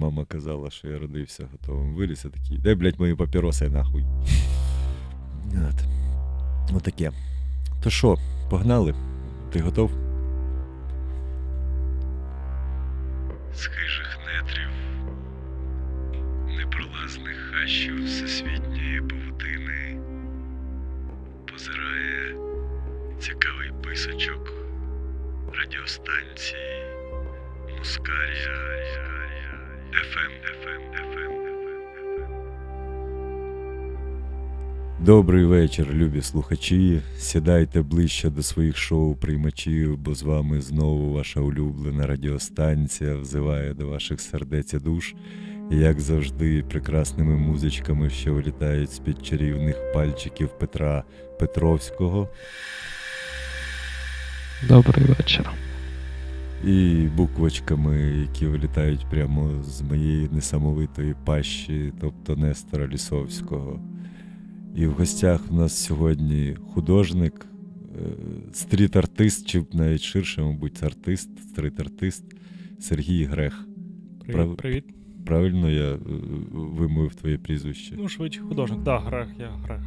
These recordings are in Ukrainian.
мама казала, що я родився готовим виліз, я такий, де, блядь, мої папіроси нахуй. От. Отаке. То що, погнали? Ти готов? З хижих нетрів, непролазних хащів всесвітньої павутини позирає цікавий писочок радіостанції Мускарія Добрий вечір, любі слухачі. Сідайте ближче до своїх шоу-приймачів, бо з вами знову ваша улюблена радіостанція взиває до ваших сердець і душ. І, як завжди, прекрасними музичками, що вилітають з-під чарівних пальчиків Петра Петровського. Добрий вечір. І буквочками, які вилітають прямо з моєї несамовитої пащі, тобто Нестора Лісовського. І в гостях у нас сьогодні художник, е, стріт-артист, чи навіть ширше, мабуть, артист, стріт-артист Сергій Грех. Привіт. Прав- Привіт. Правильно я е, вимовив твоє прізвище? Ну, швидше художник. Так, да, грех, я грех.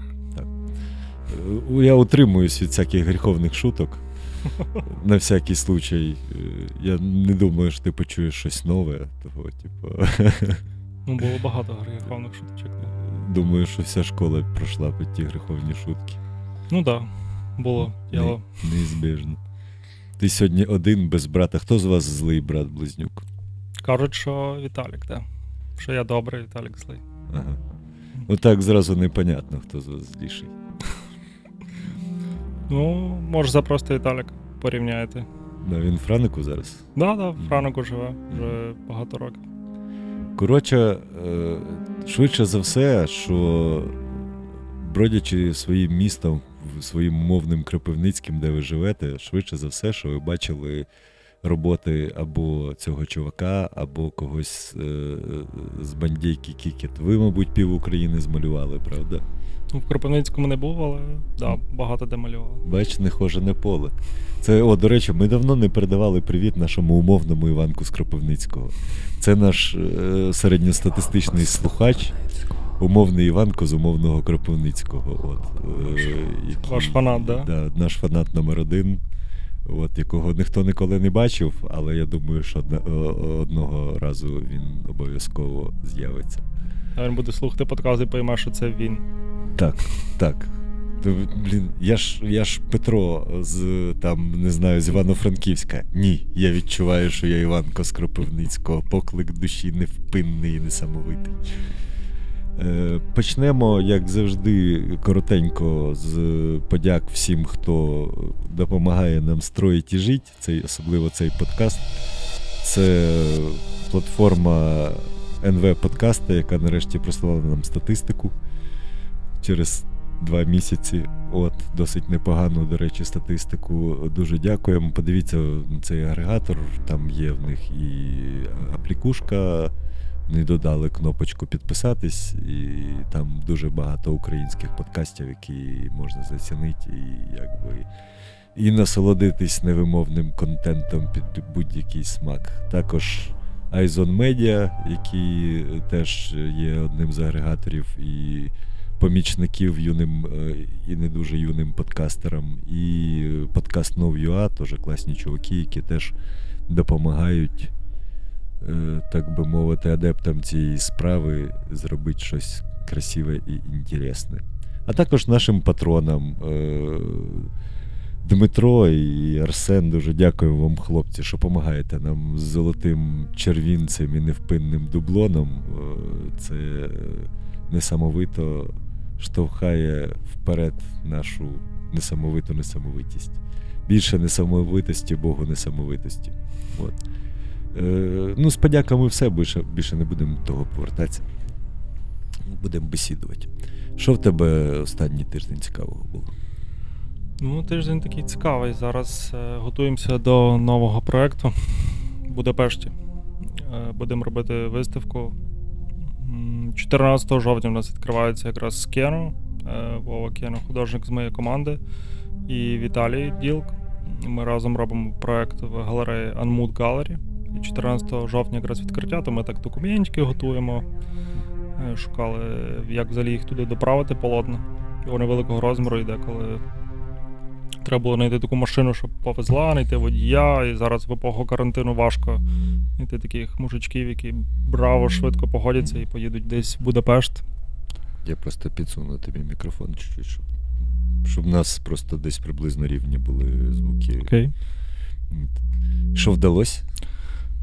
Е, Я утримуюсь від всяких гріховних шуток. На всякий случай. Е, Я не думаю, що ти почуєш щось нове. Того, типу, Ну, було багато гріховних шуточок. думаю, що вся школа пройшла під ті гріховні шутки. Ну так, да, було. Я... Не- Неізбіжно. Ти сьогодні один без брата. Хто з вас злий брат близнюк? Кажуть, що Віталік, так. Що я добрий, Віталік злий. Ага. Ну так зразу непонятно, хто з вас зліший. Ну, може запросто Віталік порівняєте. Да, він в Франику зараз. Да, да, в Франику живе вже багато років. Коротше, е, швидше за все, що бродячи своїм містом, своїм мовним Кропивницьким, де ви живете, швидше за все, що ви бачили роботи або цього чувака, або когось е, з бандійки Кікіт. Ви, мабуть, пів України змалювали, правда? Ну, в Кропивницькому не був, але да, багато де малював. Бач, не хоже не поле. Це, о, до речі, ми давно не передавали привіт нашому умовному Іванку з Кропивницького. Це наш е, середньостатистичний слухач, умовний Іванко з умовного Кропивницького. От, е, який- Ваш фанат, да? Да, наш фанат номер один, от, якого ніхто ніколи не бачив, але я думаю, що одна- одного разу він обов'язково з'явиться. Він буде слухати подкаст і пойме, що це він. Так, так. Блін, я ж, я ж Петро з там, не знаю, з Івано-Франківська. Ні, я відчуваю, що я Іванко з Кропивницького, поклик душі невпинний і несамовитий. Е, почнемо, як завжди, коротенько з подяк всім, хто допомагає нам строїти і жити, цей, особливо цей подкаст. Це платформа НВ Подкаста, яка нарешті прислала нам статистику через два місяці. От, досить непогану, до речі, статистику. Дуже дякуємо. Подивіться цей агрегатор, там є в них і аплікушка. Не додали кнопочку підписатись, і там дуже багато українських подкастів, які можна зацінити і якби і насолодитись невимовним контентом під будь-який смак. Також Айзон Media, які теж є одним з агрегаторів і помічників юним е, і не дуже юним подкастерам, і подкаст Нов.ua, теж класні чуваки, які теж допомагають, е, так би мовити, адептам цієї справи зробити щось красиве і інтересне. А також нашим патронам. Дмитро і Арсен, дуже дякую вам, хлопці, що допомагаєте нам з золотим червінцем і невпинним дублоном. Е, Це несамовито штовхає вперед нашу несамовиту несамовитість. Більше несамовитості, Богу несамовитості. От. Е, ну, з подяками все, більше, більше не будемо того повертатися. Будемо бесідувати. Що в тебе останній тиждень цікавого було? Ну, тиждень такий цікавий. Зараз е, готуємося до нового проєкту в Будапешті. Е, будемо робити виставку. 14 жовтня у нас відкривається якраз Кено. Е, Вова Кено, художник з моєї команди, і Віталій Ділк. Ми разом робимо проєкт в галереї Unmood Gallery. І 14 жовтня якраз відкриття, то ми так документики готуємо. Шукали, як взагалі їх туди доправити полотна. І вони великого розміру йде, коли треба було знайти таку машину, щоб повезла, знайти водія. І зараз в епоху карантину важко знайти таких мужичків, які браво, швидко погодяться і поїдуть десь в Будапешт. Я просто підсуну тобі мікрофон чуть-чуть, щоб, щоб у нас просто десь приблизно рівні були звуки. Окей. Що вдалося?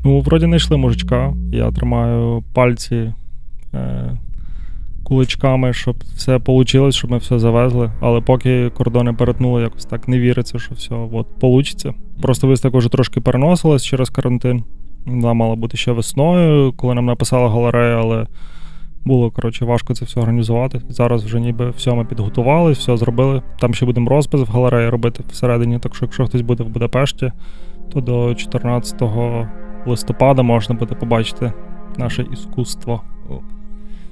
Ну, вроді знайшли мужичка. Я тримаю пальці е, куличками, щоб все вийшло, щоб ми все завезли. Але поки кордони перетнули, якось так не віриться, що все от вийде. Просто виставка вже трошки переносилась через карантин. Вона мала бути ще весною, коли нам написала галерея, але було коротше, важко це все організувати. Зараз вже ніби все ми підготували, все зробили. Там ще будемо розпис в галереї робити всередині. Так що, якщо хтось буде в Будапешті, то до 14 листопада можна буде побачити наше іскусство.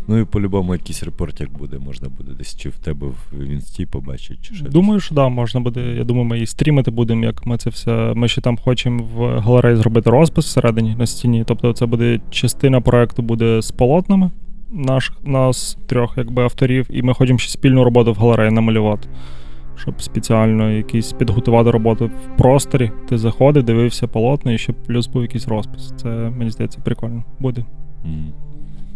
Ну і по-любому якийсь репортик буде, можна буде десь чи в тебе в інсті побачити, чи ще. Думаю, що да, можна буде. Я думаю, ми і стрімити будемо, як ми це все. Ми ще там хочемо в галереї зробити розпис всередині на стіні. Тобто, це буде частина проекту буде з полотнами наш, нас трьох якби авторів, і ми хочемо ще спільну роботу в галереї намалювати. Щоб спеціально якісь підготувати роботу в просторі. Ти заходив, дивився полотно, і щоб плюс був якийсь розпис. Це мені здається прикольно буде. Мгм.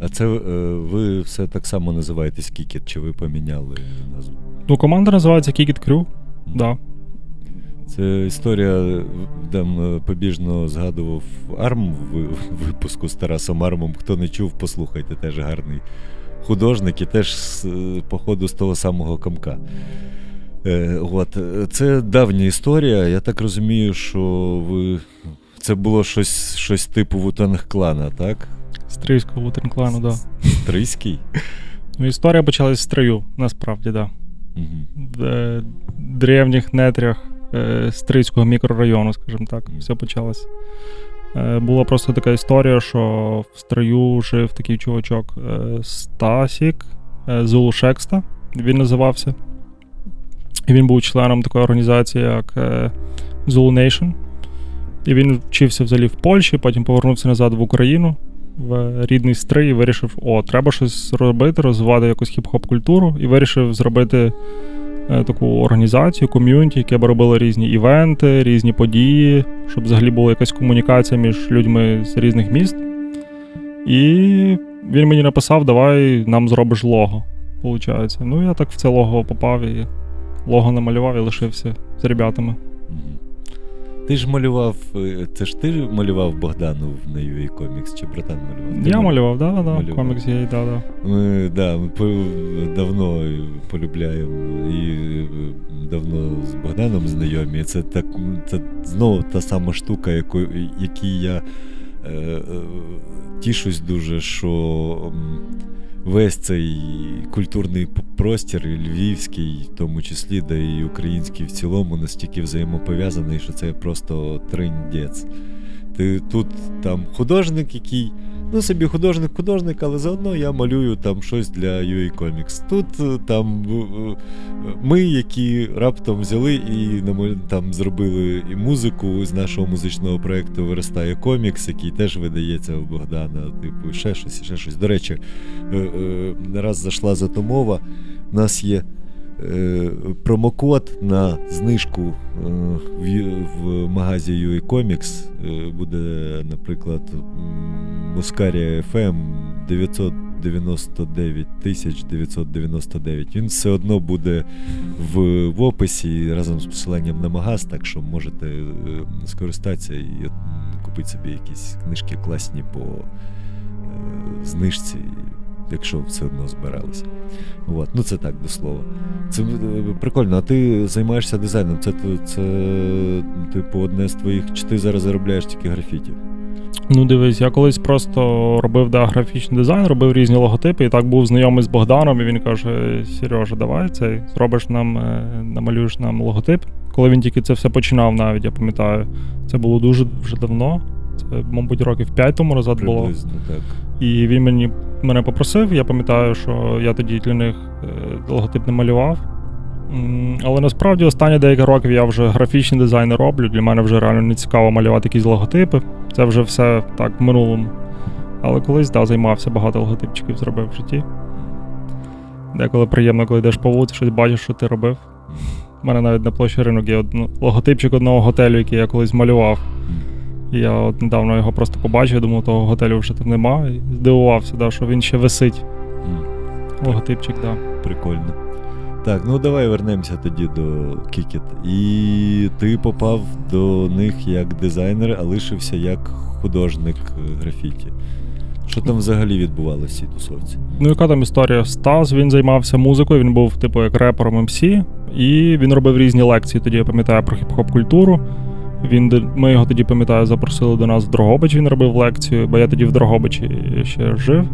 А це е, ви все так само називаєтесь Кікіт, чи ви поміняли назву? Ну, команда називається It Crew. Да. Це історія там е, побіжно згадував Арм в випуску з Тарасом Армом. Хто не чув, послухайте, теж гарний художник і теж з, е, походу з того самого комка. Е, от. Це давня історія. Я так розумію, що ви. Це було щось, щось типу Вутанг клана, так? Стрийського Вутернклану, да. Трийський? Ну, історія почалась з строю, насправді, да. Угу. В е, древніх нетрях е, Стрийського мікрорайону, скажімо так, все почалось. Е, була просто така історія, що в строю жив такий чувачок Стасік е, Зулу Шекста, він називався. І він був членом такої організації, як Zulu Nation. І він вчився взагалі в Польщі, потім повернувся назад в Україну, в рідний стрий, і вирішив: о, треба щось робити, розвивати якусь хіп-хоп культуру, і вирішив зробити е, таку організацію, ком'юніті, яке б робило різні івенти, різні події, щоб взагалі була якась комунікація між людьми з різних міст. І він мені написав: давай нам зробиш лого. Получається. Ну, я так в це лого попав і лого намалював і лишився з ребятами. Ти ж малював, е, це ж ти малював Богдану на UA Comics, чи братан малював? Ти Я мал- малював, да, да, Малював. комікс є, да, да. Ми, да, ми по- давно полюбляємо і е, давно з Богданом знайомі. Це так, це знову та сама штука, яку, якій я е, е, тішусь дуже, що м, весь цей культурний простір, і львівський, в тому числі, да і український в цілому, настільки взаємопов'язаний, що це просто триндець. Ти тут там художник, який Ну, собі художник-художник, але заодно я малюю там щось для UA Comics. Тут е, там е, е, ми, які раптом взяли і там зробили і музику з нашого музичного проєкту Виростає комікс, який теж видається у Богдана. Типу, ще щось, ще щось. До речі, раз зайшла затомова, у нас є. Е, Промокод на знижку е, в, магазі UA Comics е, буде, наприклад, Мускарія FM 999 999. Він все одно буде в, в описі разом з посиланням на магаз, так що можете скористатися і купити собі якісь книжки класні по знижці, якщо все одно збиралися. От. Ну це так до слова. Це е, прикольно, а ти займаєшся дизайном. Це, це типу, одне з твоїх. Чи ти зараз заробляєш тільки графіті? Ну, дивись, я колись просто робив да, графічний дизайн, робив різні логотипи, і так був знайомий з Богданом, і він каже: Сережа, давай цей зробиш нам, е, намалюєш нам логотип. Коли він тільки це все починав, навіть я пам'ятаю, це було дуже вже давно. Це, мабуть, років 5 тому назад було. Приблизно так. І він мені мене попросив. Я пам'ятаю, що я тоді для них е, логотип не малював. Але насправді останні деякі років я вже графічні дизайни роблю. Для мене вже реально не цікаво малювати якісь логотипи. Це вже все так в минулому. Але колись да, займався багато логотипчиків, зробив в житті. Деколи приємно, коли йдеш по вулиці, щось бачиш, що ти робив. У мене навіть на площі ринок є логотипчик одного готелю, який я колись малював. Я от недавно його просто побачив, думав, того готелю вже там нема. І здивувався, да, що він ще висить. М. Логотипчик, да. Прикольно. Так, ну давай вернемося тоді до Kickit. І ти попав до них як дизайнер, а лишився як художник графіті. Що там взагалі відбувалося в цій тусовці? Ну, яка там історія? Стас він займався музикою, він був, типу, як репером MC, і він робив різні лекції. Тоді я пам'ятаю про хіп-хоп культуру. Він, ми його тоді, пам'ятаю, запросили до нас в Дрогобич, він робив лекцію, бо я тоді в Дрогобичі ще жив.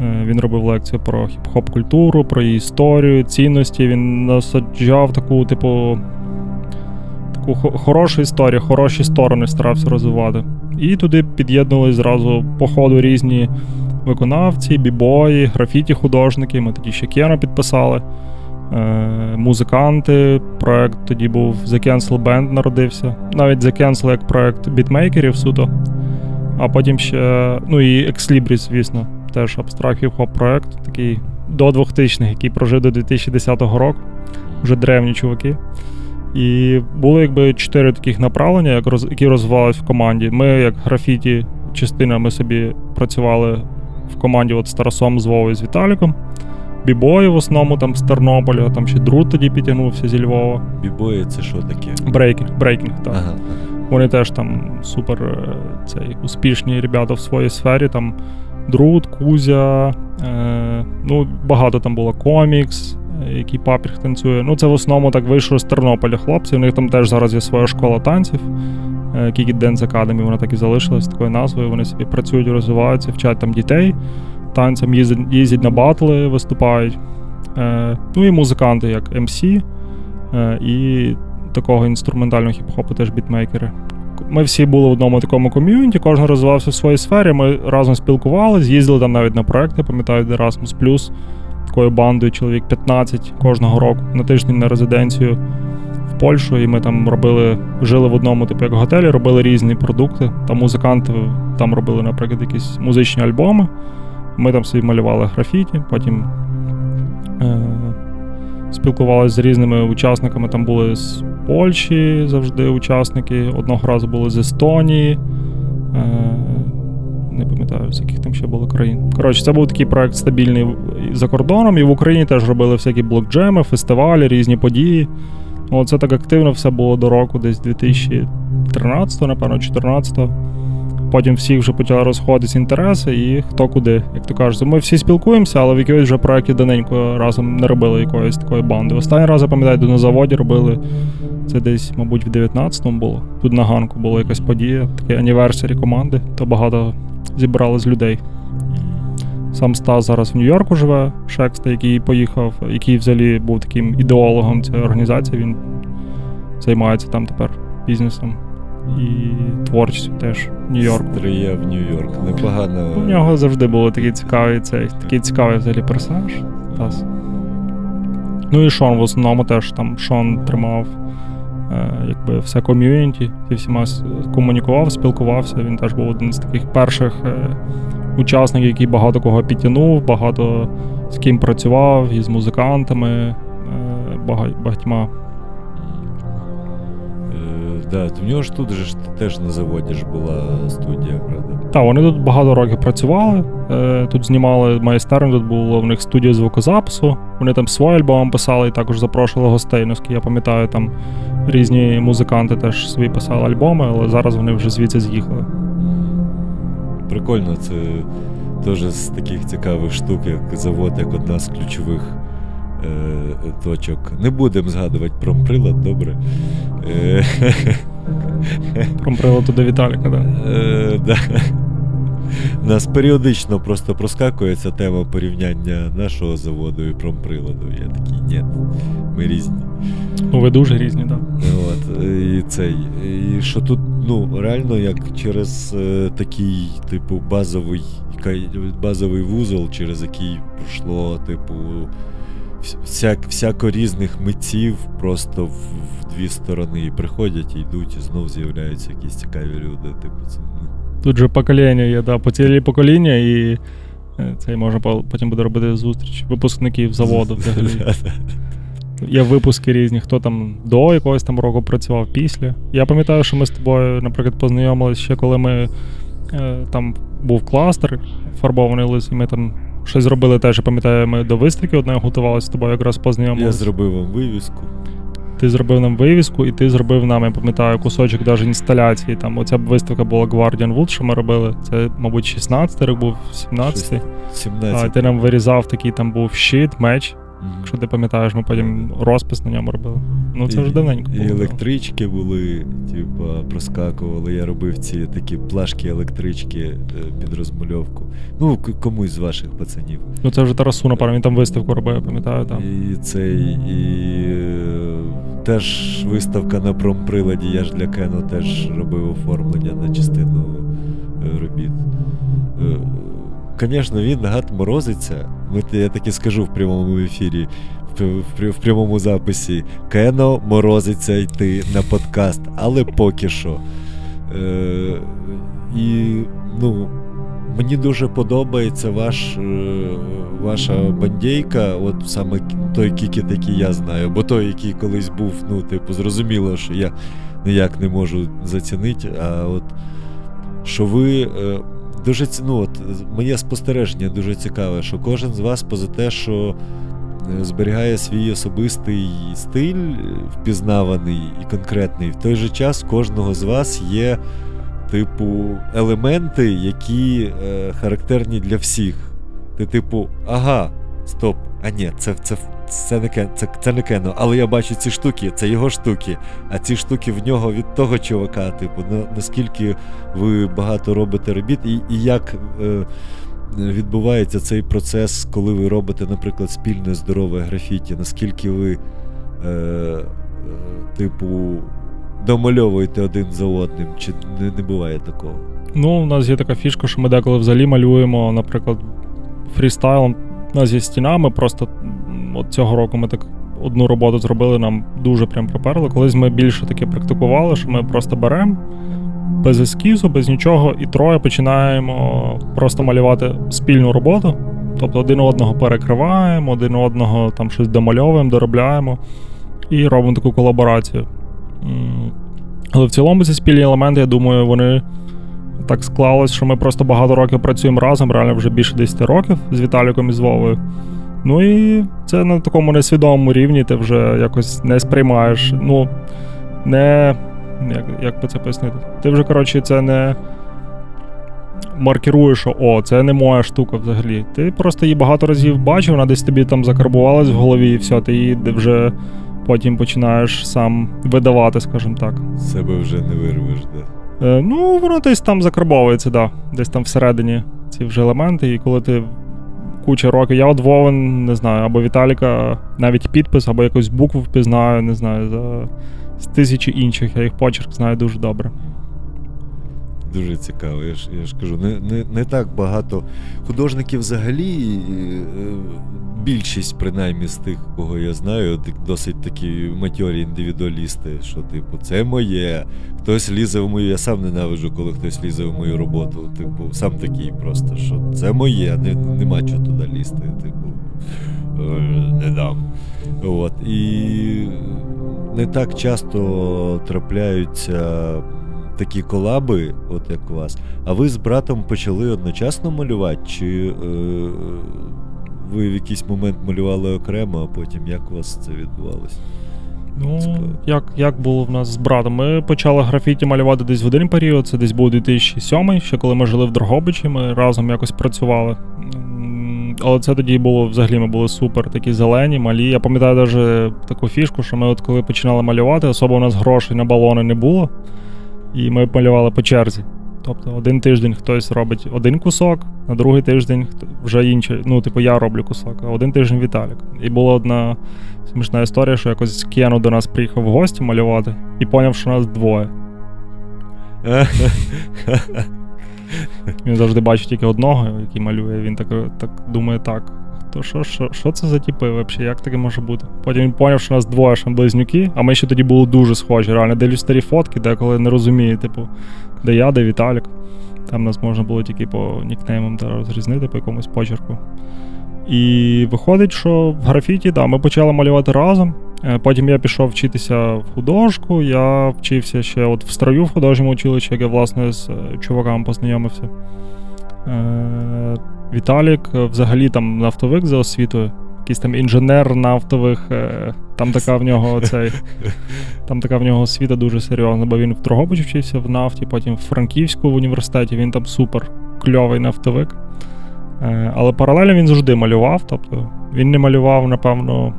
Е, Він робив лекцію про хіп-хоп культуру, про її історію, цінності. Він насаджав таку, типу, таку хорошу історію, хороші сторони старався розвивати. І туди під'єднувались зразу по ходу різні виконавці, бібої, графіті художники. Ми тоді ще Кена підписали. Е, музиканти. Проект тоді був The Cancel Band народився. Навіть The Cancel як проект бітмейкерів суто. А потім ще, ну і Ex звісно, теж абстракт хіп-хоп проект, такий до 2000-х, який прожив до 2010 року. Вже древні чуваки. І було якби чотири таких направлення, які розвивались в команді. Ми, як графіті, частина, ми собі працювали в команді от з Тарасом, з Вовою, з Віталіком. Бібої в основному там з Тернополя, там ще Друт тоді підтягнувся зі Львова. Бібої це що таке? Брейкінг, брейкінг, так. Ага. Вони теж там супер е, цей, успішні ребята в своїй сфері. Там Друт, Кузя, е, ну, багато там було комікс, е, який папір танцює. Ну, це в основному так вийшло з Тернополя хлопці. У них там теж зараз є своя школа танців. Kiki Dance Academy, вона так і залишилась такою назвою. Вони собі працюють, розвиваються, вчать там дітей, танцям їздять, їздять на батли, виступають. Е, ну і музиканти, як MC, е, і такого інструментального хіп-хопу теж бітмейкери. Ми всі були в одному такому ком'юніті, кожен розвивався в своїй сфері. Ми разом спілкувалися, з'їздили там навіть на проекти, пам'ятаю, де Erasmus+, такою бандою чоловік 15 кожного року на тиждень на резиденцію в Польщу. І ми там робили, жили в одному типу як готелі, робили різні продукти. Там музиканти там робили, наприклад, якісь музичні альбоми. Ми там собі малювали графіті, потім. Е- Спілкувалися з різними учасниками. Там були з Польщі завжди учасники. Одного разу були з Естонії. Е, не пам'ятаю, з яких там ще було країн. Коротше, це був такий проект стабільний за кордоном, і в Україні теж робили всякі блокджеми, фестивалі, різні події. Ну, це так активно все було до року, десь 2013, напевно, 2014. Потім всіх вже почали розходитися інтереси, і хто куди, як то кажуть. Ми всі спілкуємося, але в якихось вже проєкті давненько разом не робили якоїсь такої банди. Останній раз я пам'ятаю, на заводі робили. Це десь, мабуть, в 19-му було. Тут на ганку була якась подія, таке аніверсарі команди, то багато зібралось людей. Сам Стас зараз в Нью-Йорку живе, Шекста, який поїхав, який взагалі був таким ідеологом цієї організації. Він займається там тепер бізнесом і творчістю теж в Нью-Йорку. Стриє в Нью-Йорк. Непогано. У нього завжди було такий цікавий цей, такий цікавий взагалі персонаж. Стас. Ну і Шон в основному теж там Шон тримав е, якби все ком'юніті, зі всіма комунікував, спілкувався. Він теж був один з таких перших е, учасників, який багато кого підтягнув, багато з ким працював, і з музикантами, е, багатьма. Да, в нього ж тут же ж теж на заводі ж була студія, правда? Так, вони тут багато років працювали. Е, тут знімали майстерню, тут була в них студія звукозапису. Вони там свій альбом писали і також запрошували гостей. Наскільки я пам'ятаю, там різні музиканти теж свої писали альбоми, але зараз вони вже звідси з'їхали. Прикольно, це теж з таких цікавих штук, як завод, як одна з ключових точок. Не будемо згадувати промприлад, добре. Е, Промприладу до Віталіка, да. Е, да. У нас періодично просто проскакує ця тема порівняння нашого заводу і промприладу. Я такий, ні, ми різні. Ну, ви дуже різні, так. От, і цей. І що тут, ну, реально, як через е, такий, типу, базовий, базовий вузол, через який пройшло, типу, всяк, всяко різних митців просто в, в дві сторони і приходять, і йдуть, і знов з'являються якісь цікаві люди. Типу, це, ну, Тут же покоління є, да, поцілі покоління, і е, це можна потім буде робити зустріч випускників заводу взагалі. Є випуски різні, хто там до якогось там року працював після. Я пам'ятаю, що ми з тобою, наприклад, познайомилися ще коли ми е, там був кластер фарбований лис, і ми там щось зробили теж. Я пам'ятаю, ми до виставки одне готувалися з тобою, якраз Я зробив вам вивіску. Ти зробив нам вивіску, і ти зробив нам, я пам'ятаю, кусочок навіть інсталяції. Там оця виставка була Guardian Wood, що ми робили. Це, мабуть, 16 рік був, 17 А 17. ти нам вирізав такий там був щит, меч. Якщо ти пам'ятаєш, ми потім розпис на ньому робили. Ну це І- вже давненько І було. да. електрички були, типа, проскакували. Я робив ці такі плашки електрички е, під розмальовку. Ну, комусь з ваших пацанів. Ну це вже Тарасу, напевно, він там виставку робив, я пам'ятаю там. І цей, і е, теж виставка на промприладі. Я ж для Кену теж робив оформлення на частину е, робіт. Звісно, він гад морозиться. Я таки скажу в прямому ефірі, в, прямому записі. Кено морозиться йти на подкаст, але поки що. Е, і ну, мені дуже подобається ваш, е, ваша бандейка, от саме той Kickit, який я знаю, бо той, який колись був, ну, типу, зрозуміло, що я ніяк не можу зацінити. А от що ви. е, Дуже ну, от, моє спостереження дуже цікаве, що кожен з вас поза те, що е, зберігає свій особистий стиль, е, впізнаваний і конкретний, в той же час кожного з вас є, типу, елементи, які е, характерні для всіх. Ти, типу, ага, стоп, а ні, це, це, це, не кен, це, це не кено, але я бачу ці штуки, це його штуки, а ці штуки в нього від того чувака, типу, на, наскільки ви багато робите робіт, і, і як е, відбувається цей процес, коли ви робите, наприклад, спільне здорове графіті, наскільки ви, е, е, типу, домальовуєте один за одним, чи не, не буває такого? Ну, у нас є така фішка, що ми деколи взагалі малюємо, наприклад, фрістайлом. Нас є стіна, ми просто от цього року ми так одну роботу зробили, нам дуже прям приперло. Колись ми більше таке практикували, що ми просто беремо без ескізу, без нічого, і троє починаємо просто малювати спільну роботу. Тобто один одного перекриваємо, один одного там щось домальовуємо, доробляємо і робимо таку колаборацію. Але в цілому ці спільні елементи, я думаю, вони так склалось, що ми просто багато років працюємо разом, реально вже більше 10 років з Віталіком і з Вовою. Ну і це на такому несвідомому рівні, ти вже якось не сприймаєш. Ну, не. Як, як би це пояснити? Ти вже, коротше, це не маркеруєш, що о, це не моя штука взагалі. Ти просто її багато разів бачив, вона десь тобі там закарбувалась в голові, і все, ти її вже потім починаєш сам видавати, скажімо так. Себе вже не вирвеш, да? Е, ну, воно десь там закарбовується, да. Десь там всередині ці вже елементи, і коли ти куча років. Я от Вовен, не знаю, або Віталіка навіть підпис, або якусь букву впізнаю, не знаю, за з тисячі інших. Я їх почерк знаю дуже добре. Дуже цікаво. Я ж, я ж кажу, не, не, не так багато художників взагалі. е, Більшість, принаймні, з тих, кого я знаю, досить такі матьорі індивідуалісти, що, типу, це моє. Хтось лізе в мою. Я сам ненавиджу, коли хтось лізе в мою роботу. Типу, сам такий просто, що це моє, не, нема чого туди лізти. Типу, е, не дам. От. І не так часто трапляються такі колаби, от як у вас. А ви з братом почали одночасно малювати? Чи е, ви в якийсь момент малювали окремо, а потім як у вас це відбувалося? Ну, Цікаво. як, як було в нас з братом? Ми почали графіті малювати десь в один період, це десь був 2007, ще коли ми жили в Дрогобичі, ми разом якось працювали. Але це тоді було взагалі ми були супер, такі зелені, малі. Я пам'ятаю навіть таку фішку, що ми от коли починали малювати, особо у нас грошей на балони не було. І ми малювали по черзі. Тобто один тиждень хтось робить один кусок, на другий тиждень вже інший. Ну, типу, я роблю кусок, а один тиждень Віталік. І була одна смішна історія, що якось Кену до нас приїхав в гості малювати і поняв, що нас двоє. Він завжди бачить тільки одного, який малює. Він так, так думає, так. То що, що, що це за тіпи взагалі? Як таке може бути? Потім він поняв, що нас двоє що близнюки, а ми ще тоді були дуже схожі. Реально дивлюсь старі фотки, деколи не розумію, типу, де я, де Віталік. Там нас можна було тільки по нікнеймам та розрізнити по якомусь почерку. І виходить, що в графіті, да, ми почали малювати разом. Е, Потім я пішов вчитися в художку, я вчився ще от в строю в художньому училищі, як я власне з е, чуваками познайомився. Віталік е, взагалі там нафтовик за освітою, якийсь там інженер нафтових. е, Там така в нього цей, там така в нього освіта дуже серйозна, бо він в Дрогобичі вчився в нафті, потім в Франківську в університеті, він там супер кльовий нафтовик. Е, Але паралельно він завжди малював. Тобто він не малював, напевно,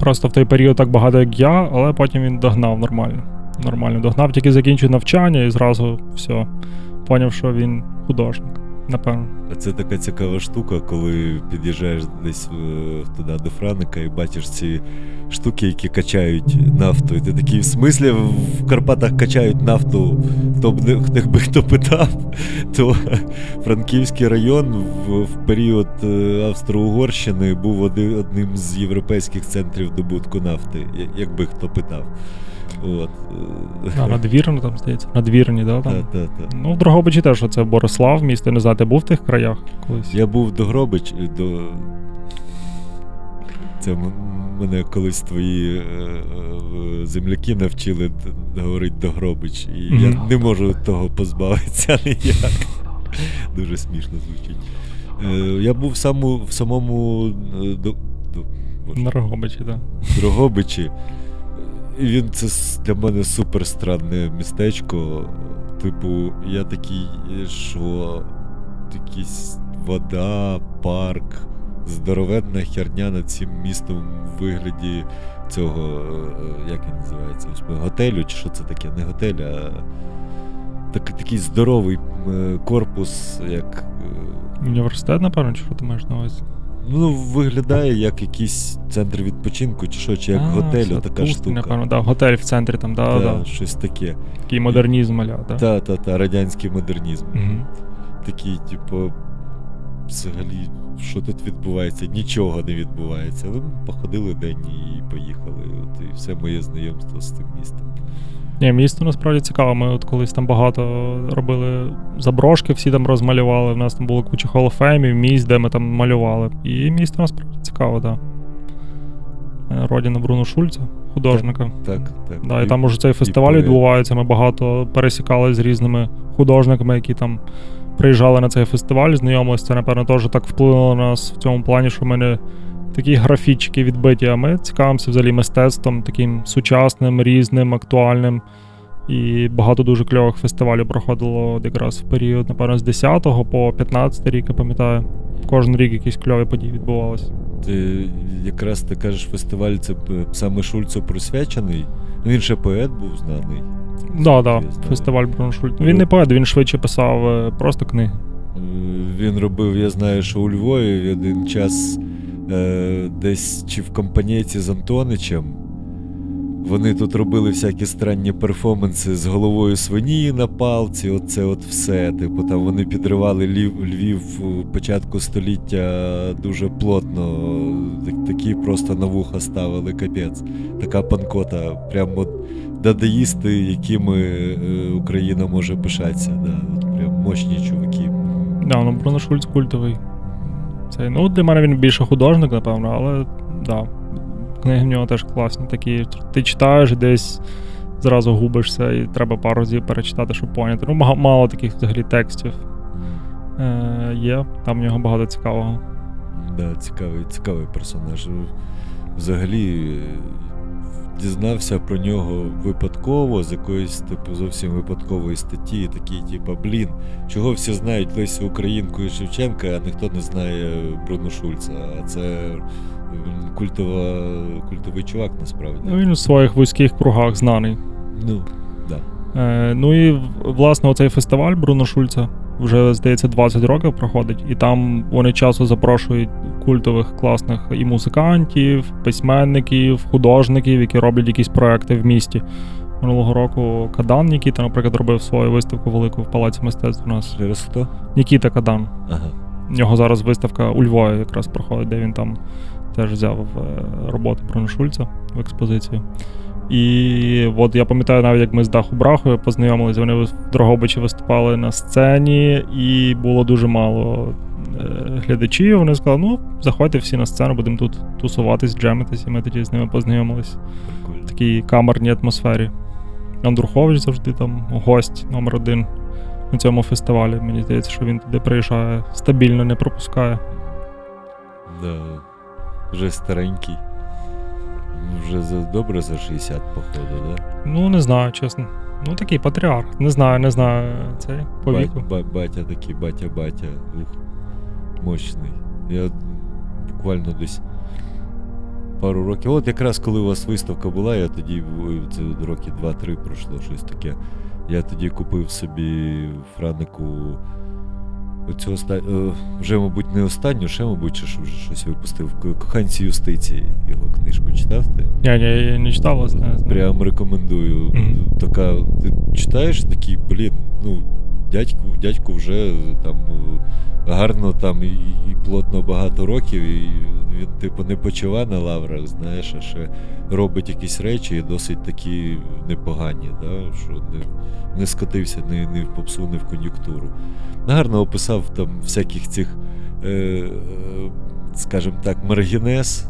просто в той період так багато, як я, але потім він догнав нормально. Нормально догнав, тільки закінчив навчання і зразу все. Поняв, що він художник, напевно. Це така цікава штука, коли під'їжджаєш десь е, туди до Франика і бачиш ці штуки, які качають нафту. І ти такий, в смислі в Карпатах качають нафту, хто б якби хто питав, то Франківський район в, в період е, Австро-Угорщини був один, одним з європейських центрів добутку нафти, якби хто питав. От. е, А, надвірно там, здається. Надвірні, да? Там. Та, та, та. Ну, в Дрогобичі теж це Борислав, місто, не знаю, ти був в тих краях колись? Я був до Гробич до. Це мене колись твої е, е, земляки навчили говорити до Гробич, і я не можу того позбавитися ніяк. Дуже смішно звучить. Е, я був в, саму, в самому е, до, до, На Дрогобичі, так. Дрогобичі. Він це для мене супер странне містечко. Типу, я такий, е, що якісь вода, парк, здоровенна херня над цим містом в вигляді цього, е, як він називається, готелю, чи що це таке? Не готель, а так, такий здоровий е, корпус, як. е, Університет, напевно, чи що ти маєш на увазі? Ну, виглядає як якийсь центр відпочинку, чи що, чи як А, готель, все, така Тулський, штука. Напевно, да, готель в центрі там, да, Та, да. Щось таке. Такий модернізм аля, да. Та, та, та, радянський модернізм. Мгм. Такий, типу, взагалі, що тут відбувається? Нічого не відбувається. Ну, походили день і поїхали. От і все моє знайомство з цим містом. Ні, місто насправді цікаво. Ми от колись там багато робили заброшки, всі там розмалювали. У нас там було куча холофеймів, місць, де ми там малювали. І місто насправді цікаво, так. Да. Е, Родина Бруно Шульца, художника. Так, так. Да, і там уже цей фестиваль відбувається. Ми багато пересікали з різними художниками, які там приїжджали на цей фестиваль, знайомилися. Це, напевно, теж так вплинуло на нас в цьому плані, що ми не такі графічки відбиті, а ми цікавимося взагалі мистецтвом, таким сучасним, різним, актуальним. І багато дуже кльових фестивалів проходило якраз в період, напевно, з 10 по 15 рік, я пам'ятаю. Кожен рік якісь кльові події відбувалися. Ти якраз ти кажеш, фестиваль це саме Шульцу присвячений. Ну, він ще поет був знаний. Да, да, Я знаю. фестиваль Бруно Шульц. Він не поет, він швидше писав е, просто книги. Е, Він робив, я знаю, що у Львові один час е, десь чи в компанійці з Антоничем. Вони тут робили всякі странні перформанси з головою свині на палці, оце от все. Типу, там вони підривали Львів, Львів у початку століття дуже плотно. Так- Такі просто на вуха ставили капець. Така панкота. Прям от дадаїсти, якими е, Україна може пишатися. Да. От прям мощні чуваки. Да, ну Бруно Шульц культовий. Цей, ну, для мене він більше художник, напевно, але да. Книги в нього теж класні такі. Ти читаєш десь зразу губишся, і треба пару разів перечитати, щоб поняти. Ну, мало таких взагалі текстів е, є, там в нього багато цікавого. Да, цікавий, цікавий персонаж. Взагалі дізнався про нього випадково, з якоїсь типу зовсім випадкової статті, такий, типу, блін, чого всі знають Лесю Українку і Шевченка, а ніхто не знає Бруно Шульца. А це культова, культовий чувак насправді. Ну, він у своїх вузьких кругах знаний. Ну, да. Е, ну і власне оцей фестиваль Бруно Шульца вже, здається, 20 років проходить, і там вони часто запрошують культових класних і музикантів, письменників, художників, які роблять якісь проекти в місті. Минулого року Кадан Нікіта, наприклад, робив свою виставку велику в Палаці мистецтв у нас. Через хто? Нікіта Кадан. Ага. В нього зараз виставка у Львові якраз проходить, де він там теж взяв е, роботи про Шульца в експозицію. І от я пам'ятаю, навіть як ми з Даху Брахою познайомилися, вони в Дрогобичі виступали на сцені, і було дуже мало е, глядачів. Вони сказали, ну, заходьте всі на сцену, будемо тут тусуватись, джемитись, і ми тоді з ними познайомились в такій камерній атмосфері. Андрухович завжди там гость номер один на цьому фестивалі. Мені здається, що він туди приїжджає стабільно, не пропускає. Да. Вже старенький. Вже за, добре за 60, походу, да? Ну, не знаю, чесно. Ну, такий патріарх. Не знаю, не знаю цей по віку. ба- батя такий, батя-батя. Ух, мощний. Я буквально десь пару років. От якраз коли у вас виставка була, я тоді, це роки 2-3 пройшло щось таке. Я тоді купив собі Франику оцю оста... е, вже, мабуть, не останню, ще, мабуть, що щось випустив. Коханці юстиції його книжку читав ти? Я не читав, власне. Прям рекомендую. Мгм. Така, ти читаєш такий, блін, ну, дядьку, дядьку вже там е, гарно там і, і плотно багато років, і він, типу, не почива на лаврах, знаєш, а ще робить якісь речі і досить такі непогані, да? що не, не скотився ні, ні в попсу, ні в кон'юнктуру. Гарно описав там всяких цих, е, е, скажімо так, маргінез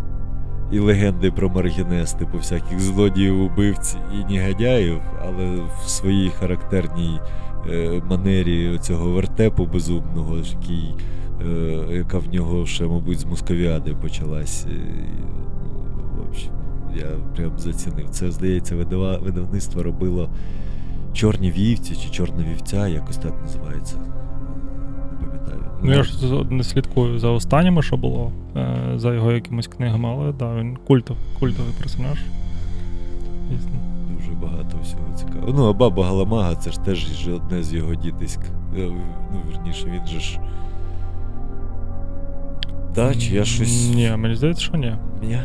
і легенди про маргінез, типу всяких злодіїв, убивць і негодяїв, але в своїй характерній е, манері цього вертепу безумного, який, е, яка в нього ще, мабуть, з московіади почалась. Ну, в общем, я прям зацінив. Це, здається, видавництво робило чорні вівці чи чорна вівця, якось так називається. Ну, я ж не слідкую за останніми, що було, е, за його якимись книгами, але да, він культов, культовий персонаж. Дуже багато всього. Ну, а баба Галамага це ж теж одне з його дітиськ. Е, Ну, вірніше, він же ж. Та, чи я щось. Ні, мені здається, що ні. Ні.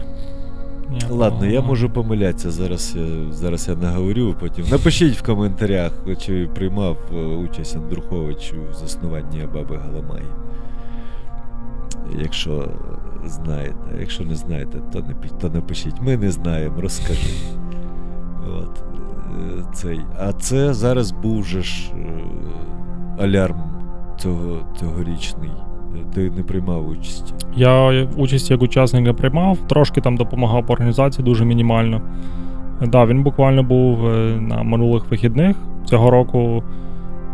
ні Ладно, я можу помилятися. Зараз я, зараз я наговорю потім. Напишіть в коментарях, чи приймав е, участь Андрухович у заснуванні баби Галамаги. Якщо знаєте, якщо не знаєте, то, не, то напишіть. Ми не знаємо, розкажіть. От. Цей. А це зараз був же ж е, алярм цього, цьогорічний. Ти не приймав участь. Я участь як учасник не приймав, трошки там допомагав по організації, дуже мінімально. Да, він буквально був е, на минулих вихідних. Цього року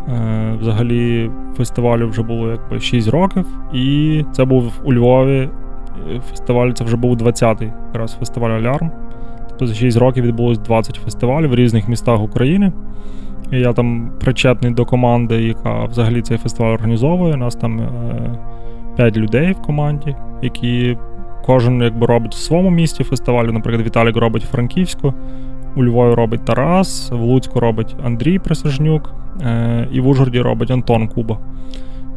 е, взагалі фестивалю вже було якби 6 років, і це був у Львові. Фестиваль це вже був 20-й якраз фестиваль Алярм. За 6 років відбулось 20 фестивалів в різних містах України. І я там причетний до команди, яка взагалі цей фестиваль організовує. У Нас там е, 5 людей в команді, які кожен якби робить в своєму місті фестивалю. Наприклад, Віталік робить Франківську, у Львові робить Тарас, в Луцьку робить Андрій Присяжнюк, е, і в Ужгороді робить Антон Куба.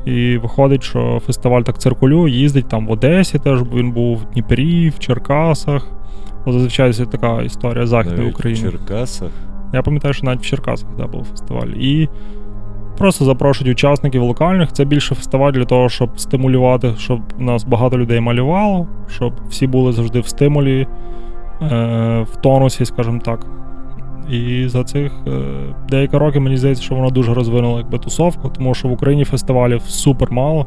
І виходить, що фестиваль так циркулює, їздить там в Одесі, теж він був в Дніпрі, в Черкасах. От зазвичай це така історія Західної Навіть України. в Черкасах. Я пам'ятаю, що навіть в Черкасах да, був фестиваль. І просто запрошують учасників локальних. Це більше фестиваль для того, щоб стимулювати, щоб у нас багато людей малювало, щоб всі були завжди в стимулі, е, в тонусі, скажімо так. І за цих е, деякі роки мені здається, що воно дуже розвинуло якби тусовку, тому що в Україні фестивалів супер мало.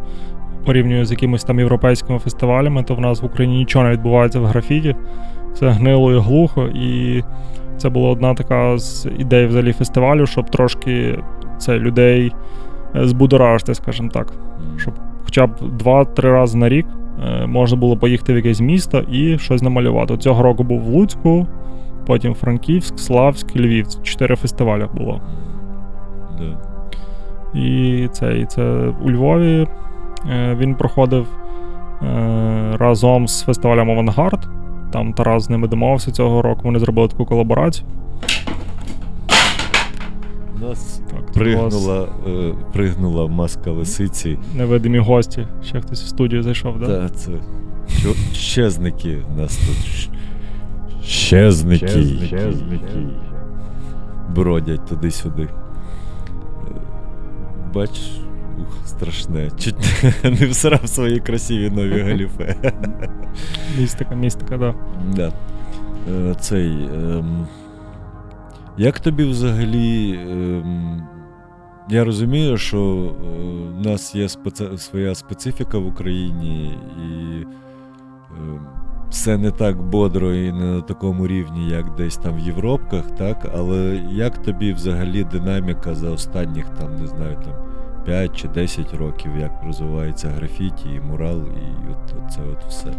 Порівнюю з якимись там європейськими фестивалями, то в нас в Україні нічого не відбувається в графіті. Все гнило і глухо. І це була одна така з ідей взагалі фестивалю, щоб трошки це людей е, збудоражити, скажімо так. Щоб хоча б 2-3 рази на рік е, можна було поїхати в якесь місто і щось намалювати. Цього року був в Луцьку, потім Франківськ, Славськ, Львів. Чотири фестивалі було. Да. І це, і це у Львові е, він проходив е, разом з фестивалем Авангард. Там Тарас з ними домовився цього року. Вони зробили таку колаборацію. У нас Так, пригнула, е, пригнула маска лисиці. невидимі гості. Ще хтось в студію зайшов, так? Да? Та це щезники нас тут. Щ- Щезники. Бродять туди-сюди. Е, Бач, ух, страшне. Чуть не всрав свої красиві нові галіфе. Містика, містика, да. Да. Е, Цей. Ем... Як тобі взагалі. Ем... Я розумію, що е, в нас є специ... своя специфіка в Україні, і е, все не так бодро і не на такому рівні, як десь там в Європках, так? Але як тобі взагалі динаміка за останніх там, не знаю, там 5 чи 10 років, як розвивається графіті, і мурал, і от, це от все.